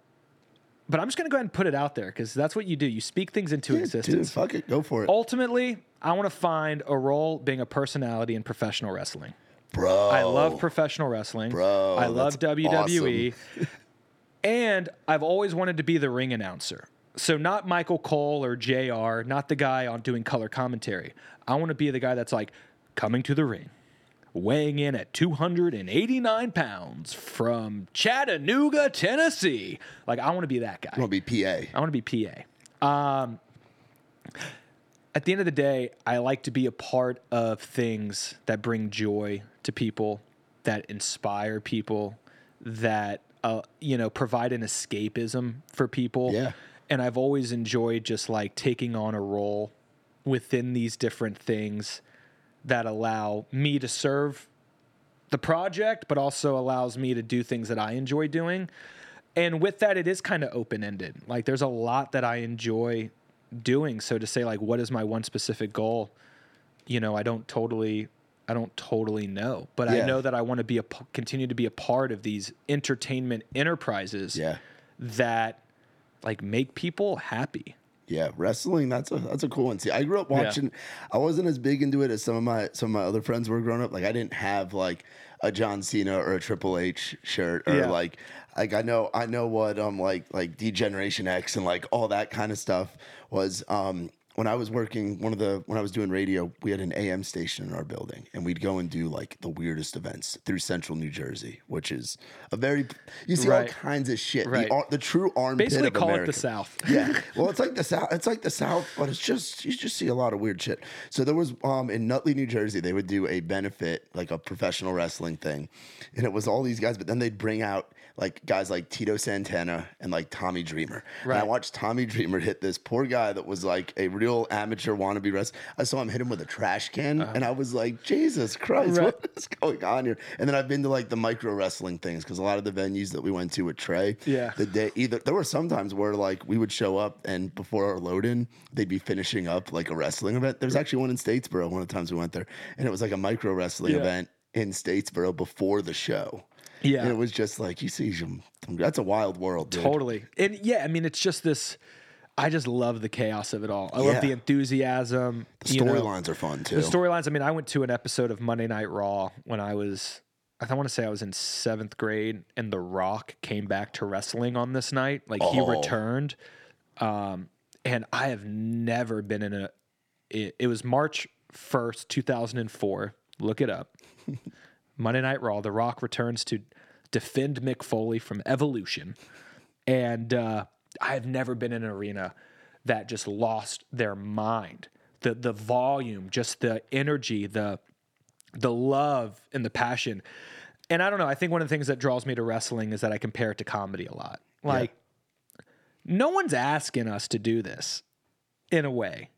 Speaker 3: but I'm just going to go ahead and put it out there because that's what you do. You speak things into
Speaker 1: dude,
Speaker 3: existence.
Speaker 1: fuck it, go for it,
Speaker 3: Ultimately, I want to find a role being a personality in professional wrestling.
Speaker 1: Bro.
Speaker 3: I love professional wrestling.
Speaker 1: Bro,
Speaker 3: I love WWE. and I've always wanted to be the ring announcer. So not Michael Cole or JR, not the guy on doing color commentary. I want to be the guy that's like coming to the ring, weighing in at 289 pounds from Chattanooga, Tennessee. Like I want to be that guy.
Speaker 1: I want to be PA?
Speaker 3: I want to be PA. Um, at the end of the day, I like to be a part of things that bring joy to people, that inspire people, that uh, you know provide an escapism for people.
Speaker 1: Yeah.
Speaker 3: And I've always enjoyed just like taking on a role within these different things that allow me to serve the project, but also allows me to do things that I enjoy doing. And with that, it is kind of open ended. Like there's a lot that I enjoy doing. So to say like, what is my one specific goal? You know, I don't totally, I don't totally know, but
Speaker 1: Yeah.
Speaker 3: I know that I want to be a continue to be a part of these entertainment enterprises
Speaker 1: Yeah,
Speaker 3: that like make people happy.
Speaker 1: yeah. Wrestling. That's a that's a cool one. See, I grew up watching. I wasn't as big into it as some of my some of my other friends were growing up. Like I didn't have like a John Cena or a Triple H shirt or
Speaker 3: Yeah.
Speaker 1: like like I know I know what um like like D-Generation X and like all that kind of stuff was um when I was working one of the when I was doing radio, we had an AM station in our building, and we'd go and do like the weirdest events through Central New Jersey, which is a very you see
Speaker 3: Right.
Speaker 1: all kinds of shit.
Speaker 3: Right.
Speaker 1: The, the true armpit
Speaker 3: Basically,
Speaker 1: of
Speaker 3: call
Speaker 1: America.
Speaker 3: it the South.
Speaker 1: yeah. Well, it's like the South. It's like the South, but it's just you just see a lot of weird shit. So there was um in Nutley, New Jersey, they would do a benefit like a professional wrestling thing, and it was all these guys, but then they'd bring out like guys like Tito Santana and like Tommy Dreamer. And I watched Tommy Dreamer hit this poor guy that was like a real amateur wannabe wrestler. I saw him hit him with a trash can, and I was like, Jesus Christ,
Speaker 3: Uh-huh. Right.
Speaker 1: what is going on here? And then I've been to like the micro wrestling things because a lot of the venues that we went to with Trey,
Speaker 3: Yeah.
Speaker 1: the day either there were some times where like we would show up and before our load in, they'd be finishing up like a wrestling event. There's actually one in Statesboro, one of the times we went there, and it was like a micro wrestling
Speaker 3: Yeah.
Speaker 1: event in Statesboro before the show.
Speaker 3: Yeah.
Speaker 1: And it was just like you see some that's a wild world, dude.
Speaker 3: Totally. And yeah, I mean, it's just this. I just love the chaos of it all. I love the enthusiasm.
Speaker 1: The storylines are fun too.
Speaker 3: The storylines. I mean, I went to an episode of Monday Night Raw when I was, I want to say I was in seventh grade, and The Rock came back to wrestling on this night. Like he
Speaker 1: Oh.
Speaker 3: returned, um, and I have never been in a. It, it was March first, two thousand and four. Look it up. Monday Night Raw. The Rock returns to defend Mick Foley from Evolution, and uh, I have never been in an arena that just lost their mind. The the volume, just the energy, the the love and the passion. And I don't know. I think one of the things that draws me to wrestling is that I compare it to comedy a lot. Like, no one's asking us to do this in a way.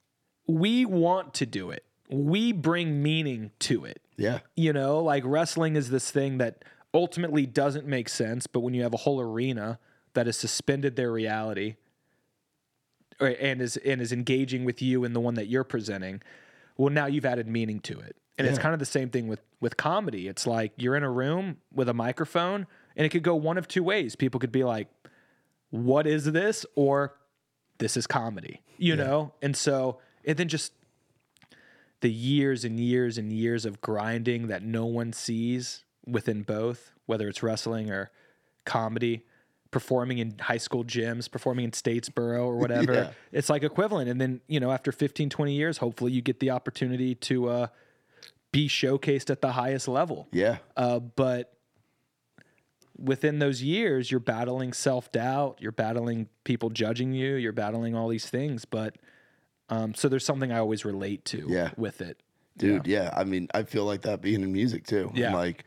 Speaker 3: We want to do it. We bring meaning to it.
Speaker 1: yeah.
Speaker 3: You know, like wrestling is this thing that ultimately doesn't make sense, but when you have a whole arena that has suspended their reality or, and is and is engaging with you and the one that you're presenting, well now you've added meaning to it. And it's kind of the same thing with with comedy. It's like you're in a room with a microphone and it could go one of two ways. People could be like, "What is this?" or "This is comedy." You know? And so and then just the years and years and years of grinding that no one sees within both, whether it's wrestling or comedy, performing in high school gyms, performing in Statesboro or whatever.
Speaker 1: Yeah.
Speaker 3: It's like equivalent. And then, you know, after 15, 20 years, hopefully you get the opportunity to uh, be showcased at the highest level.
Speaker 1: Yeah.
Speaker 3: Uh, but within those years, you're battling self doubt, you're battling people judging you, you're battling all these things. But um, so there's something I always relate to
Speaker 1: Yeah.
Speaker 3: with it.
Speaker 1: dude yeah. i mean i feel like that being in music too
Speaker 3: Yeah.
Speaker 1: like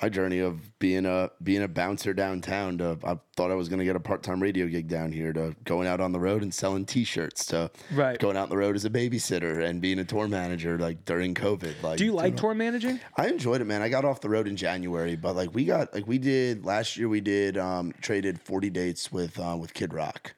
Speaker 1: my journey of being a being a bouncer downtown to i thought i was going to get a part-time radio gig down here to going out on the road and selling t-shirts to
Speaker 3: Right.
Speaker 1: going out on the road as a babysitter and being a tour manager like during covid like
Speaker 3: Do you like tour managing?
Speaker 1: I enjoyed it, man. I got off the road in January, but like we got like we did last year. We did um, traded forty dates with uh, with Kid Rock,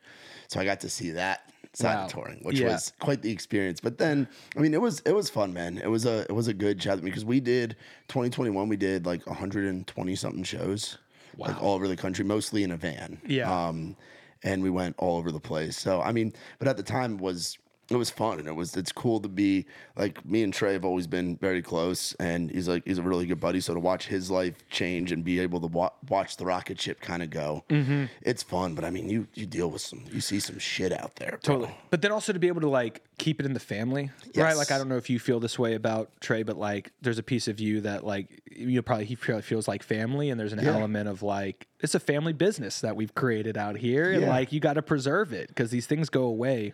Speaker 1: so I got to see that side
Speaker 3: Wow.
Speaker 1: of touring, which
Speaker 3: Yeah.
Speaker 1: was quite the experience. But then, I mean, it was it was fun, man. It was a it was a good job because we did twenty twenty one. We did like one hundred and twenty something shows, like all over the country, mostly in a van.
Speaker 3: Yeah.
Speaker 1: Um, and we went all over the place. So I mean, but at the time was it was fun and it was it's cool to be like me and Trey have always been very close and he's like he's a really good buddy. So to watch his life change and be able to wa- watch the rocket ship kind of go,
Speaker 3: Mm-hmm.
Speaker 1: it's fun. But I mean, you you deal with some you see some shit out there, bro.
Speaker 3: Totally. But then also to be able to like keep it in the family, right? Like I don't know if you feel this way about Trey, but like there's a piece of you that like you probably he probably feels like family, and there's an
Speaker 1: Yeah.
Speaker 3: element of like it's a family business that we've created out here, and
Speaker 1: Yeah.
Speaker 3: like you got to preserve it because these things go away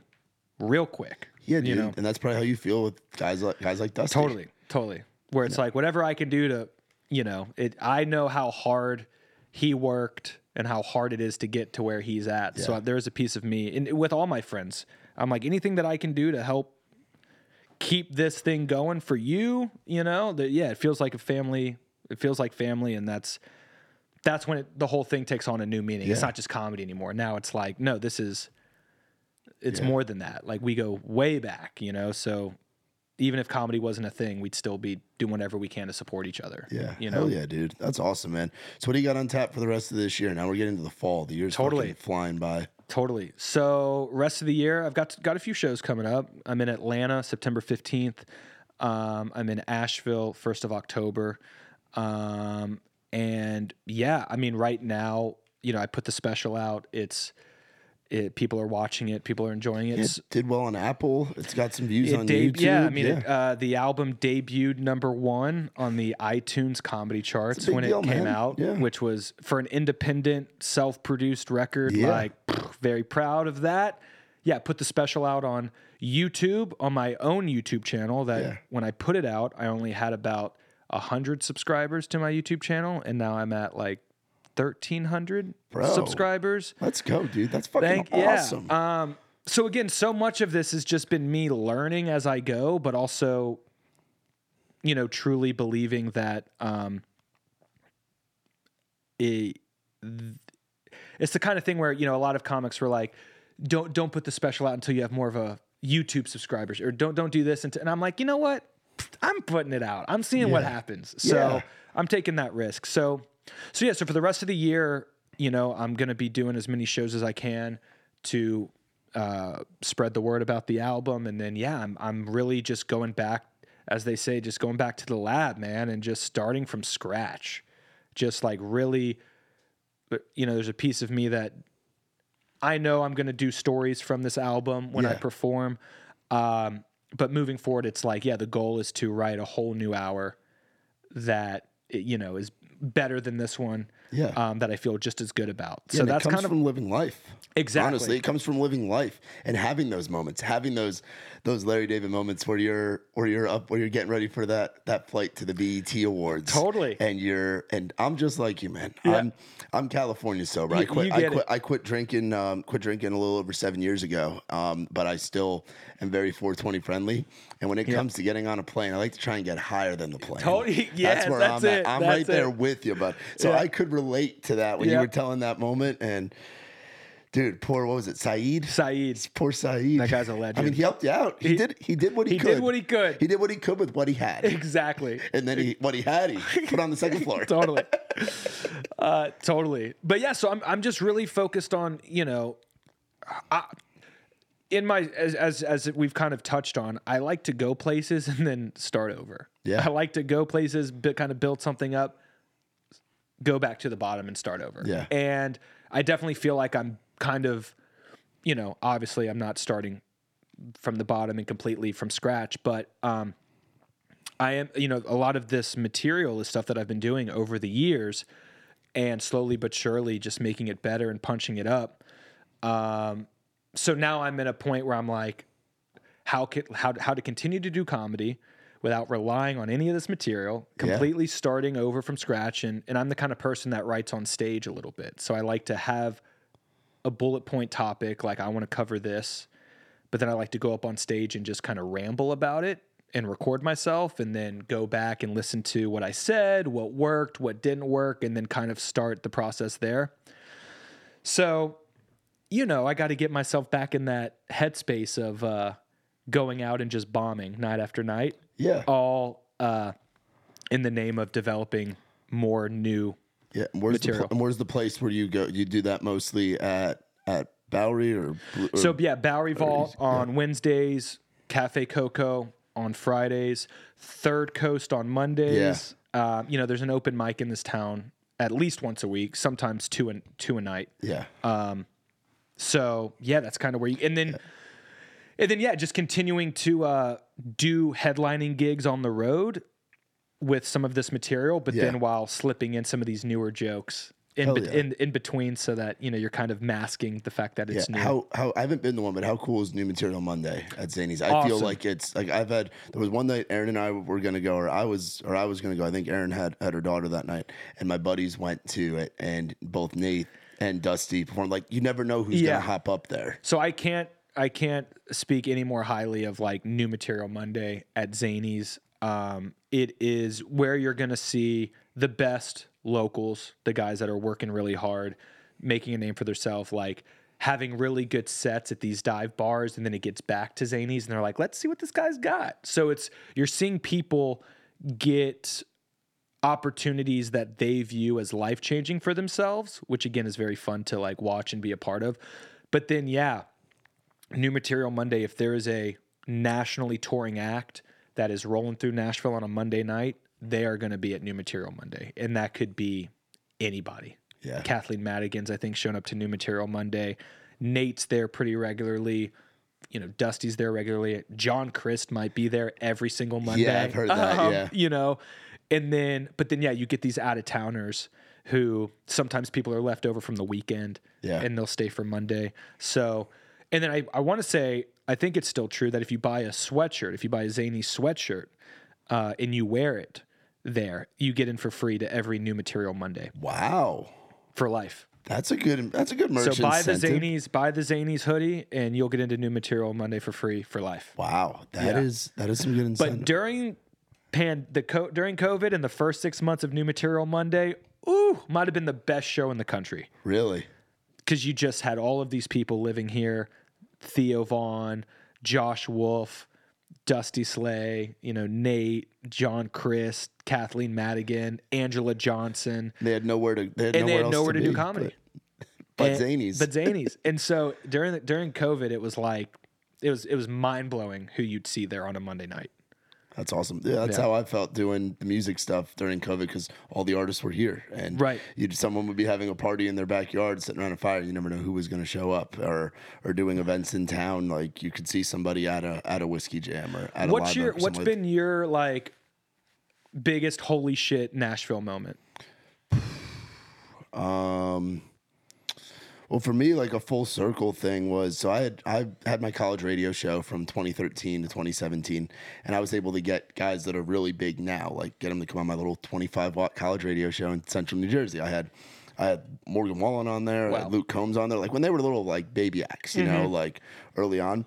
Speaker 3: real quick.
Speaker 1: Yeah,
Speaker 3: you
Speaker 1: dude,
Speaker 3: know?
Speaker 1: and that's probably how you feel with guys like guys like Dusty.
Speaker 3: Totally, totally. Where it's like whatever I can do to, you know, it. I know how hard he worked and how hard it is to get to where he's at. So there's a piece of me, and with all my friends, I'm like anything that I can do to help keep this thing going for you. You know, that yeah, it feels like a family. It feels like family, and that's that's when it, the whole thing takes on a new meaning. It's not just comedy anymore. Now it's like no, this is. It's
Speaker 1: Yeah.
Speaker 3: more than that. Like we go way back, you know. So even if comedy wasn't a thing, we'd still be doing whatever we can to support each other.
Speaker 1: Yeah,
Speaker 3: you know.
Speaker 1: hell yeah, dude. That's awesome, man. So what do you got on tap for the rest of this year? Now we're getting to the fall. The year's
Speaker 3: Totally.
Speaker 1: flying by.
Speaker 3: Totally. So rest of the year, I've got got a few shows coming up. I'm in Atlanta, September 15th. Um, I'm in Asheville, first of October. Um, and yeah, I mean, right now, you know, I put the special out. It's it, people are watching it, people are enjoying it.
Speaker 1: It did well on Apple. It's got some views
Speaker 3: It
Speaker 1: on YouTube.
Speaker 3: yeah, I mean, It, uh, the album debuted number one on the iTunes comedy charts when
Speaker 1: deal,
Speaker 3: it came
Speaker 1: man.
Speaker 3: out,
Speaker 1: Yeah.
Speaker 3: which was for an independent, self-produced record.
Speaker 1: Yeah.
Speaker 3: Like, pff, very proud of that. Yeah, put the special out on YouTube on my own YouTube channel. That
Speaker 1: Yeah.
Speaker 3: when I put it out, I only had about hundred subscribers to my YouTube channel, and now I'm at like thirteen hundred
Speaker 1: Bro.
Speaker 3: subscribers.
Speaker 1: Let's go, dude. That's fucking
Speaker 3: Thank
Speaker 1: awesome.
Speaker 3: yeah. Um, so again, so much of this has just been me learning as I go, but also, you know, truly believing that um, it, it's the kind of thing where you know a lot of comics were like, don't don't put the special out until you have more of a YouTube subscribers, or don't don't do this until, and I'm like, you know what, I'm putting it out. I'm seeing what happens. So
Speaker 1: Yeah.
Speaker 3: I'm taking that risk. So, so yeah. So for the rest of the year, you know, I'm gonna be doing as many shows as I can to uh, spread the word about the album, and then yeah, I'm I'm really just going back, as they say, just going back to the lab, man, and just starting from scratch, just like really, you know, there's a piece of me that I know I'm going to do stories from this album when I perform. Um, but moving forward, it's like, yeah, the goal is to write a whole new hour that, you know, is better than this one.
Speaker 1: Yeah.
Speaker 3: Um, that I feel just as good about.
Speaker 1: Yeah,
Speaker 3: so that's
Speaker 1: it
Speaker 3: kind of
Speaker 1: from living life.
Speaker 3: Exactly.
Speaker 1: Honestly, it comes from living life and having those moments, having those those Larry David moments where you're where you're up where you're getting ready for that that flight to the BET Awards.
Speaker 3: Totally.
Speaker 1: And you're and I'm just like you, man.
Speaker 3: Yeah.
Speaker 1: I'm I'm California sober. I quit I quit
Speaker 3: it.
Speaker 1: I quit drinking um quit drinking a little over 7 years ago. Um but I still am very 420 friendly. And when it comes to getting on a plane, I like to try and get higher than the plane.
Speaker 3: Totally. Yeah,
Speaker 1: that's where
Speaker 3: that's
Speaker 1: I'm
Speaker 3: it.
Speaker 1: at. I'm
Speaker 3: That's
Speaker 1: right there with you, bud. So
Speaker 3: Yeah.
Speaker 1: I could relate to that when you were telling that moment and dude, poor what was it, Saeed?
Speaker 3: Saeed.
Speaker 1: Poor Saeed.
Speaker 3: That guy's a
Speaker 1: I mean, he helped you out. He,
Speaker 3: He-
Speaker 1: did. He did what he,
Speaker 3: he
Speaker 1: could.
Speaker 3: did what he could.
Speaker 1: He did what he could with what he had,
Speaker 3: Exactly.
Speaker 1: and then he what he had he put on the second floor.
Speaker 3: totally. Uh, totally. But yeah, so I'm I'm just really focused on you know, I, in my as as as we've kind of touched on, I like to go places and then start over.
Speaker 1: Yeah.
Speaker 3: I like to go places, but kind of build something up, go back to the bottom and start over.
Speaker 1: Yeah.
Speaker 3: And I definitely feel like I'm kind of, you know, obviously I'm not starting from the bottom and completely from scratch, but um, I am, you know, a lot of this material is stuff that I've been doing over the years and slowly but surely just making it better and punching it up. Um, so now I'm at a point where I'm like, how can, how, how to continue to do comedy without relying on any of this material,
Speaker 1: Yeah.
Speaker 3: completely starting over from scratch. And, and I'm the kind of person that writes on stage a little bit. So I like to have a bullet point topic, like I want to cover this, but then I like to go up on stage and just kind of ramble about it and record myself and then go back and listen to what I said, what worked, what didn't work, and then kind of start the process there. So, you know, I got to get myself back in that headspace of uh, going out and just bombing night after night,
Speaker 1: Yeah,
Speaker 3: all uh, in the name of developing more new.
Speaker 1: yeah. And where's the
Speaker 3: material.
Speaker 1: pl- and where's the place where you go? You do that mostly at at Bowery or, or
Speaker 3: So yeah, Bowery Vault on Wednesdays, Cafe Coco on Fridays, Third Coast on Mondays. Um, you know, there's an open mic in this town at least once a week, sometimes two and two a night.
Speaker 1: yeah, Um,
Speaker 3: So yeah, that's kind of where you and then and then yeah, just continuing to uh, do headlining gigs on the road with some of this material, but
Speaker 1: Yeah.
Speaker 3: then while slipping in some of these newer jokes in, bet-
Speaker 1: yeah.
Speaker 3: in in between, so that you know you're kind of masking the fact that
Speaker 1: yeah.
Speaker 3: it's new.
Speaker 1: How how I haven't been to one, but how cool is New Material Monday at Zanies? I feel like it's like I've had. There was one night Erin and I were gonna go, or I was, or I was gonna go. I think Erin had had her daughter that night, and my buddies went to it, and both Nate and Dusty performed. Like you never know who's
Speaker 3: Yeah.
Speaker 1: gonna hop up there.
Speaker 3: So I can't I can't speak any more highly of like New Material Monday at Zanies. Um, it is where you're gonna see the best locals, the guys that are working really hard, making a name for themselves, like having really good sets at these dive bars, and then it gets back to Zanies, and they're like, let's see what this guy's got. So it's you're seeing people get opportunities that they view as life changing for themselves, which again is very fun to like watch and be a part of. But then, yeah, New Material Monday, if there is a nationally touring act that is rolling through Nashville on a Monday night, they are going to be at New Material Monday. And that could be anybody.
Speaker 1: Yeah.
Speaker 3: Kathleen Madigan's, I think, shown up to New Material Monday. Nate's there pretty regularly. You know, Dusty's there regularly. John Crist might be there every single Monday.
Speaker 1: Yeah, I've heard that,
Speaker 3: Um,
Speaker 1: yeah.
Speaker 3: You know, and then, but then, yeah, you get these out of towners who sometimes people are left over from the weekend
Speaker 1: Yeah.
Speaker 3: and they'll stay for Monday. So, and then I, I want to say, I think it's still true that if you buy a sweatshirt, if you buy a Zany sweatshirt uh, and you wear it there, you get in for free to every new material Monday
Speaker 1: Wow.
Speaker 3: for life.
Speaker 1: That's a good that's a good merch
Speaker 3: So buy
Speaker 1: incentive.
Speaker 3: the Zanies, buy the Zanies hoodie, and you'll get into new material Monday for free for life.
Speaker 1: Wow. that
Speaker 3: Yeah.
Speaker 1: is that is some good incentive.
Speaker 3: But during pan the co- during COVID and the first six months of new material Monday, ooh, might have been the best show in the country
Speaker 1: really?
Speaker 3: because you just had all of these people living here: Theo Von, Josh Wolf, Dusty Slay, you know Nate, John Crist, Kathleen Madigan, Angela Johnson.
Speaker 1: They had nowhere to they had
Speaker 3: and they
Speaker 1: nowhere
Speaker 3: had nowhere to, do
Speaker 1: be,
Speaker 3: comedy.
Speaker 1: But, but
Speaker 3: And-
Speaker 1: Zanies.
Speaker 3: But Zanies. and so during the, during COVID, it was like it was it was mind blowing who you'd see there on a Monday night.
Speaker 1: That's awesome. Yeah, that's
Speaker 3: Yeah.
Speaker 1: how I felt doing the music stuff during COVID because all the artists were here, and
Speaker 3: Right.
Speaker 1: you'd, someone would be having a party in their backyard, sitting around a fire. You never know who was going to show up, or or doing events in town. Like you could see somebody at a at a whiskey jam or at a
Speaker 3: What's
Speaker 1: live
Speaker 3: your what's
Speaker 1: like-
Speaker 3: been your like biggest holy shit Nashville moment?
Speaker 1: Um, well, for me, like a full circle thing was so I had I had my college radio show from 2013 to 2017, and I was able to get guys that are really big now, like get them to come on my little 25 watt college radio show in Central New Jersey. I had I had Morgan Wallen on there, I had
Speaker 3: Wow.
Speaker 1: Luke Combs on there, like when they were little like baby acts, you know, like early on.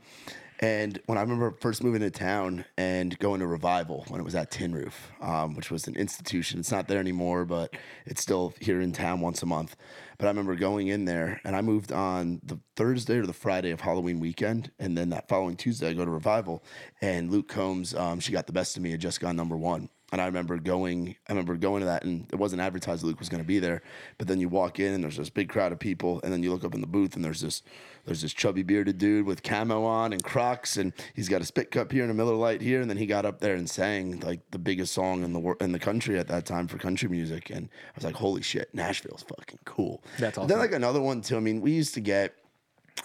Speaker 1: And when I remember first moving to town and going to Revival when it was at Tin Roof, um, which was an institution. It's not there anymore, but it's still here in town once a month. But I remember going in there and I moved on the Thursday or the Friday of Halloween weekend. And then that following Tuesday, I go to Revival and Luke Combs, um, She Got the Best of Me, had just gone number one. And I remember going, I remember going to that, and it wasn't advertised Luke was going to be there. But then you walk in, and there's this big crowd of people, and then you look up in the booth, and there's this, there's this chubby bearded dude with camo on and Crocs, and he's got a spit cup here and a Miller Lite here, and then he got up there and sang like the biggest song in the wor- in the country at that time for country music, and I was like, holy shit, Nashville's fucking cool.
Speaker 3: That's
Speaker 1: And Then like another one too. I mean, we used to get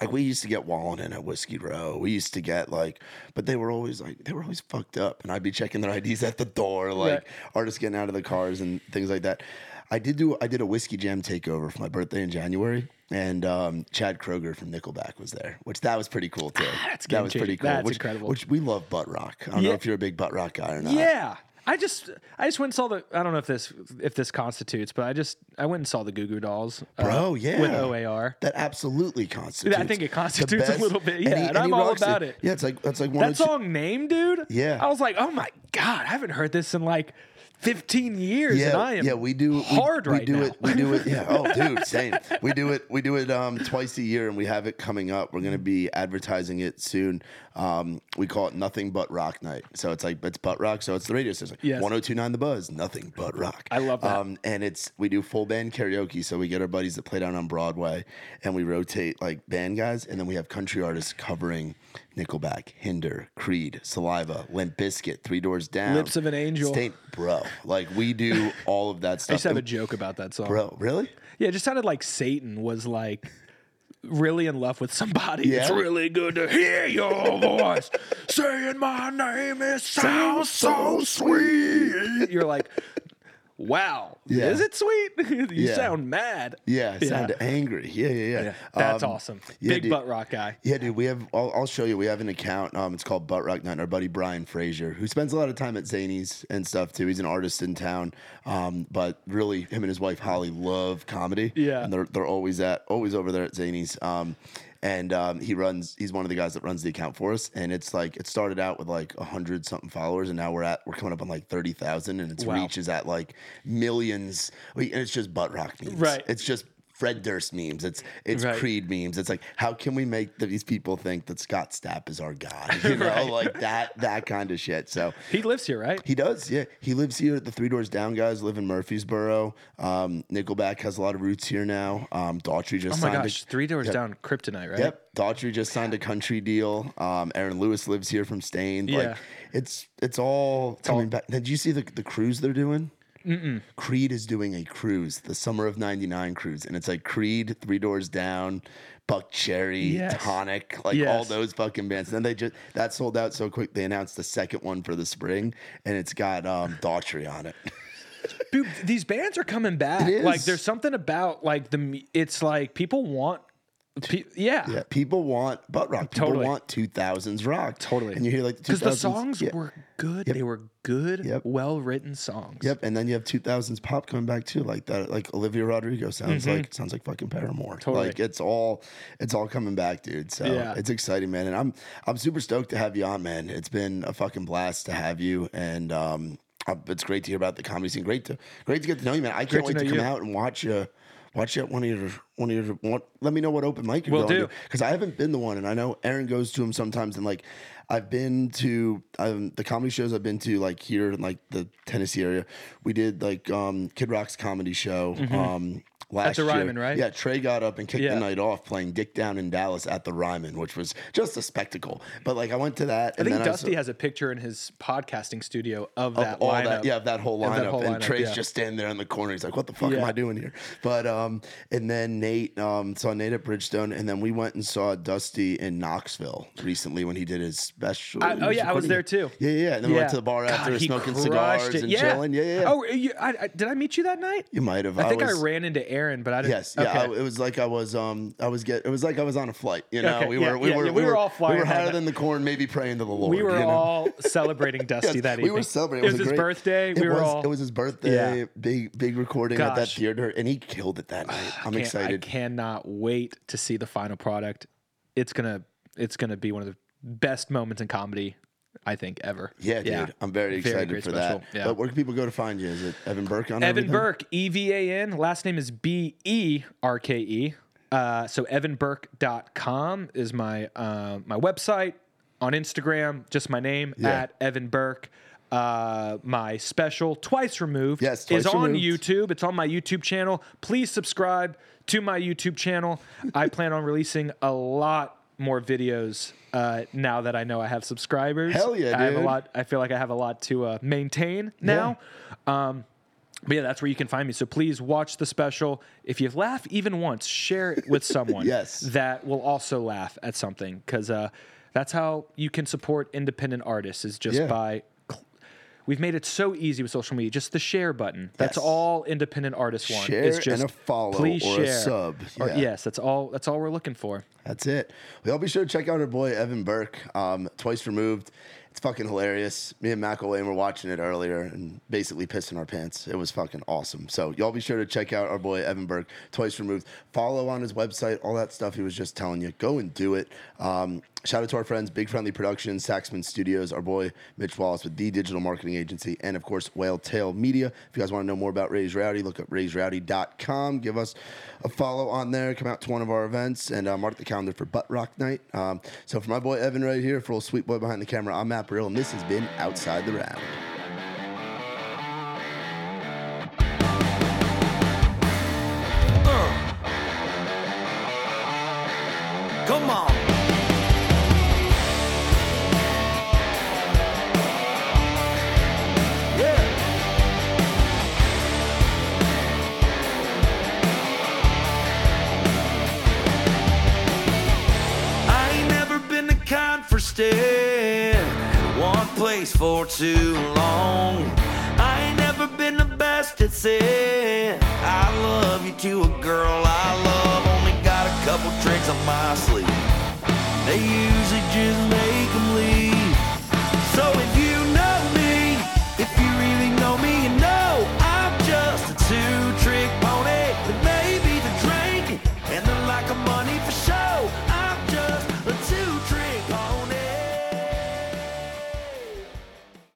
Speaker 1: like we used to get Wallen in at Whiskey Row. We used to get like, but they were always like they were always fucked up, and I'd be checking their IDs at the door, like
Speaker 3: Right.
Speaker 1: artists getting out of the cars and things like that. I did do I did a whiskey jam takeover for my birthday in January, and um, Chad Kroeger from Nickelback was there, which that was pretty cool too.
Speaker 3: that's
Speaker 1: that was pretty cool.
Speaker 3: That's
Speaker 1: which,
Speaker 3: incredible.
Speaker 1: Which we love butt rock. I don't know if you're a big butt rock guy or not.
Speaker 3: Yeah. I just I just went and saw the I don't know if this if this constitutes, but I just I went and saw the Goo Goo Dolls. uh,
Speaker 1: Bro, yeah.
Speaker 3: With OAR.
Speaker 1: That absolutely constitutes.
Speaker 3: I think it constitutes a little bit, yeah,
Speaker 1: he-
Speaker 3: and I'm all about it.
Speaker 1: Yeah, it's like that's like one
Speaker 3: That song name, dude.
Speaker 1: Yeah.
Speaker 3: I was like, oh my god, I haven't heard this in like 15 years, and I am
Speaker 1: yeah, we do we-
Speaker 3: hard
Speaker 1: we,
Speaker 3: right
Speaker 1: do
Speaker 3: now.
Speaker 1: it. We do it. Yeah. Oh, dude, same. We do it. We do it um, twice a year, and we have it coming up. We're gonna be advertising it soon. Um, we call it Nothing But Rock Night. So it's like it's butt rock. So it's the radio station.
Speaker 3: Yes.
Speaker 1: 1029 The Buzz. Nothing but rock.
Speaker 3: I love that.
Speaker 1: Um, and it's we do full band karaoke. So we get our buddies that play down on Broadway, and we rotate like band guys, and then we have country artists covering Nickelback, Hinder, Creed, Saliva, Limp Bizkit, Three Doors Down,
Speaker 3: Lips of an Angel.
Speaker 1: Stain- bro. Like we do all of that
Speaker 3: I
Speaker 1: stuff.
Speaker 3: used to have a joke about that song.
Speaker 1: bro, really?
Speaker 3: Yeah, it just sounded like Satan was like really in love with somebody.
Speaker 1: Yeah.
Speaker 3: It's really good to hear your voice saying my name. It sounds so sweet. You're like, wow,
Speaker 1: Yeah.
Speaker 3: is it sweet? you
Speaker 1: Yeah.
Speaker 3: sound mad.
Speaker 1: Yeah, sound angry. Yeah, yeah, yeah.
Speaker 3: Yeah, that's
Speaker 1: Um,
Speaker 3: awesome.
Speaker 1: yeah,
Speaker 3: Big
Speaker 1: dude.
Speaker 3: butt rock guy.
Speaker 1: Yeah, dude, we have. I'll, I'll show you. We have an account. Um, it's called Butt Rock Night. and Our buddy Brian Frazier, who spends a lot of time at Zanies and stuff too. He's an artist in town. Um, but really, him and his wife Holly love comedy.
Speaker 3: Yeah.
Speaker 1: and they're they're always at always over there at Zanies. Um, and um, he runs. He's one of the guys that runs the account for us. And it's like it started out with like a hundred something followers, and now we're at we're coming up on like thirty thousand, and its
Speaker 3: Wow.
Speaker 1: reach is at like millions. And it's just butt rock memes.
Speaker 3: Right.
Speaker 1: It's just. Fred Durst memes. It's it's
Speaker 3: Right.
Speaker 1: Creed memes. It's like how can we make these people think that Scott Stapp is our god? You know,
Speaker 3: Right.
Speaker 1: like that that kind of shit. So
Speaker 3: He lives here, right?
Speaker 1: he does, yeah. He lives here. The Three Doors Down guys live in Murfreesboro. Um, Nickelback has a lot of roots here now. Um, Daughtry just
Speaker 3: oh my
Speaker 1: signed.
Speaker 3: gosh,
Speaker 1: A,
Speaker 3: Three Doors Down, Kryptonite, right?
Speaker 1: yep, Daughtry just signed a country deal. Um, Aaron Lewis lives here from Staind.
Speaker 3: Yeah.
Speaker 1: Like it's it's all coming back. Did you see the the cruise they're doing? Creed is doing a cruise, the Summer of '99 cruise, and it's like Creed, Three Doors Down, Buckcherry,
Speaker 3: Yes.
Speaker 1: Tonic, like all those fucking bands. And then they just that sold out so quick. They announced the second one for the spring, and it's got um, Daughtry on it.
Speaker 3: Dude, these bands are coming back.
Speaker 1: It
Speaker 3: Like there's something about like the it's like people want pe- yeah.
Speaker 1: Yeah, people want butt rock. People
Speaker 3: Totally.
Speaker 1: want 2000s rock.
Speaker 3: Totally.
Speaker 1: And you hear like the 2000s.
Speaker 3: Because the songs
Speaker 1: yeah.
Speaker 3: were good. They were good,
Speaker 1: Yep.
Speaker 3: well written songs.
Speaker 1: Yep, and then you have 2000s pop coming back too, like that. Like Olivia Rodrigo sounds like sounds like fucking Paramore.
Speaker 3: Mm-hmm. Totally.
Speaker 1: Like it's all it's all coming back, dude. So
Speaker 3: Yeah.
Speaker 1: it's exciting, man. And I'm I'm super stoked to have you on, man. It's been a fucking blast to have you, and um, uh, it's great to hear about the comedy scene. Great to great to get to know you, man. I can't
Speaker 3: Great
Speaker 1: wait to, come
Speaker 3: you.
Speaker 1: out and watch you. Watch you at one of your one of your one, let me know what open mic you're
Speaker 3: Will
Speaker 1: going
Speaker 3: do.
Speaker 1: to because I haven't been the one and I know Erin goes to them sometimes and like I've been to um, the comedy shows I've been to like here in like the Tennessee area. We did like um, Kid Rock's comedy show um, last
Speaker 3: the
Speaker 1: year.
Speaker 3: Ryman, right?
Speaker 1: Yeah, Trey got up and kicked
Speaker 3: Yeah.
Speaker 1: the night off playing Dick Down in Dallas at the Ryman, which was just a spectacle. But like I went to that
Speaker 3: I
Speaker 1: and
Speaker 3: think
Speaker 1: then
Speaker 3: Dusty
Speaker 1: I saw,
Speaker 3: has a picture in his podcasting studio of
Speaker 1: of
Speaker 3: that
Speaker 1: all
Speaker 3: lineup.
Speaker 1: that, yeah, of that whole lineup.
Speaker 3: that whole
Speaker 1: and
Speaker 3: lineup,
Speaker 1: Trey's
Speaker 3: yeah.
Speaker 1: just standing there in the corner. He's like, "What the fuck am I doing here?" But um, and then Nate um saw Nate at Bridgestone, and then we went and saw Dusty in Knoxville recently when he did his special.
Speaker 3: I- oh, yeah, I was there too.
Speaker 1: Yeah, yeah. yeah. And then we went to the bar
Speaker 3: God,
Speaker 1: after, smoking cigars
Speaker 3: it.
Speaker 1: and
Speaker 3: yeah.
Speaker 1: chilling. Yeah, yeah. yeah.
Speaker 3: Oh, you, I, did I meet you that night?
Speaker 1: you might have.
Speaker 3: I think I, ran into Erin, but I didn't.
Speaker 1: Yes, yeah.
Speaker 3: Okay.
Speaker 1: I- it was like I was, um, I was get. It was like I was on a flight. You know,
Speaker 3: Okay,
Speaker 1: we
Speaker 3: yeah,
Speaker 1: were, we
Speaker 3: yeah,
Speaker 1: were,
Speaker 3: yeah, we were all flying.
Speaker 1: We
Speaker 3: were
Speaker 1: higher than the corn, maybe praying to the Lord.
Speaker 3: we were
Speaker 1: you know?
Speaker 3: all celebrating Dusty
Speaker 1: Yes,
Speaker 3: that
Speaker 1: we were celebrating.
Speaker 3: It was,
Speaker 1: a
Speaker 3: his
Speaker 1: great-
Speaker 3: birthday. We were
Speaker 1: was,
Speaker 3: all.
Speaker 1: It was his birthday.
Speaker 3: Yeah.
Speaker 1: Big, big recording at that theater, and he killed it that night. I'm excited.
Speaker 3: I cannot wait to see the final product. It's gonna it's gonna be one of the best moments in comedy I think ever.
Speaker 1: Yeah, dude. I'm very excited
Speaker 3: great
Speaker 1: for
Speaker 3: special.
Speaker 1: that.
Speaker 3: Yeah.
Speaker 1: But where can people go to find you? Is it Evan Berke on
Speaker 3: Evan
Speaker 1: everything?
Speaker 3: Berke, E V A N. Last name is B E R K E. Uh, so evanberke.com is my uh, my website. On Instagram, just my name
Speaker 1: Yeah.
Speaker 3: at Evan Berke. Uh, my special, Twice Removed,
Speaker 1: Yes,
Speaker 3: is
Speaker 1: Twice
Speaker 3: on YouTube. It's on my YouTube channel. Please subscribe to my YouTube channel. I plan on releasing a lot more videos uh, now that I know I have subscribers.
Speaker 1: Hell yeah,
Speaker 3: I have a lot. I feel like I have a lot to uh, maintain now. Um, but yeah, that's where you can find me. So please watch the special. If you laugh even once, share it with someone
Speaker 1: Yes.
Speaker 3: that will also laugh at something because uh, that's how you can support independent artists is just
Speaker 1: Yeah.
Speaker 3: by. We've made it so easy with social media. Just the share button. That's
Speaker 1: Yes.
Speaker 3: all independent artists want.
Speaker 1: Share
Speaker 3: It's
Speaker 1: and
Speaker 3: just
Speaker 1: a follow
Speaker 3: please
Speaker 1: or a
Speaker 3: share.
Speaker 1: sub.
Speaker 3: Or- yes, that's all. That's all we're looking for.
Speaker 1: That's it. We all be sure to check out our boy Evan Berke. Um, twice removed. It's fucking hilarious. Me and McElwain were watching it earlier and basically pissing our pants. It was fucking awesome. So y'all be sure to check out our boy Evan Berke, twice removed. Follow on his website, all that stuff he was just telling you. Go and do it. Um, shout out to our friends, Big Friendly Productions, Saxman Studios, our boy Mitch Wallace with the Digital Marketing Agency, and of course Whale Tale Media. If you guys want to know more about Raised Rowdy, look up raisedrowdy.com. Give us a follow on there. Come out to one of our events and uh, mark the calendar for Butt Rock Night. Um, so for my boy Evan right here, for old sweet boy behind the camera, I'm Matt Burrill, and this has been Outside the Round.
Speaker 4: Kind for staying in one place for too long. I ain't never been the best at saying I love you to a girl I love. Only got a couple tricks up my sleeve. They usually just make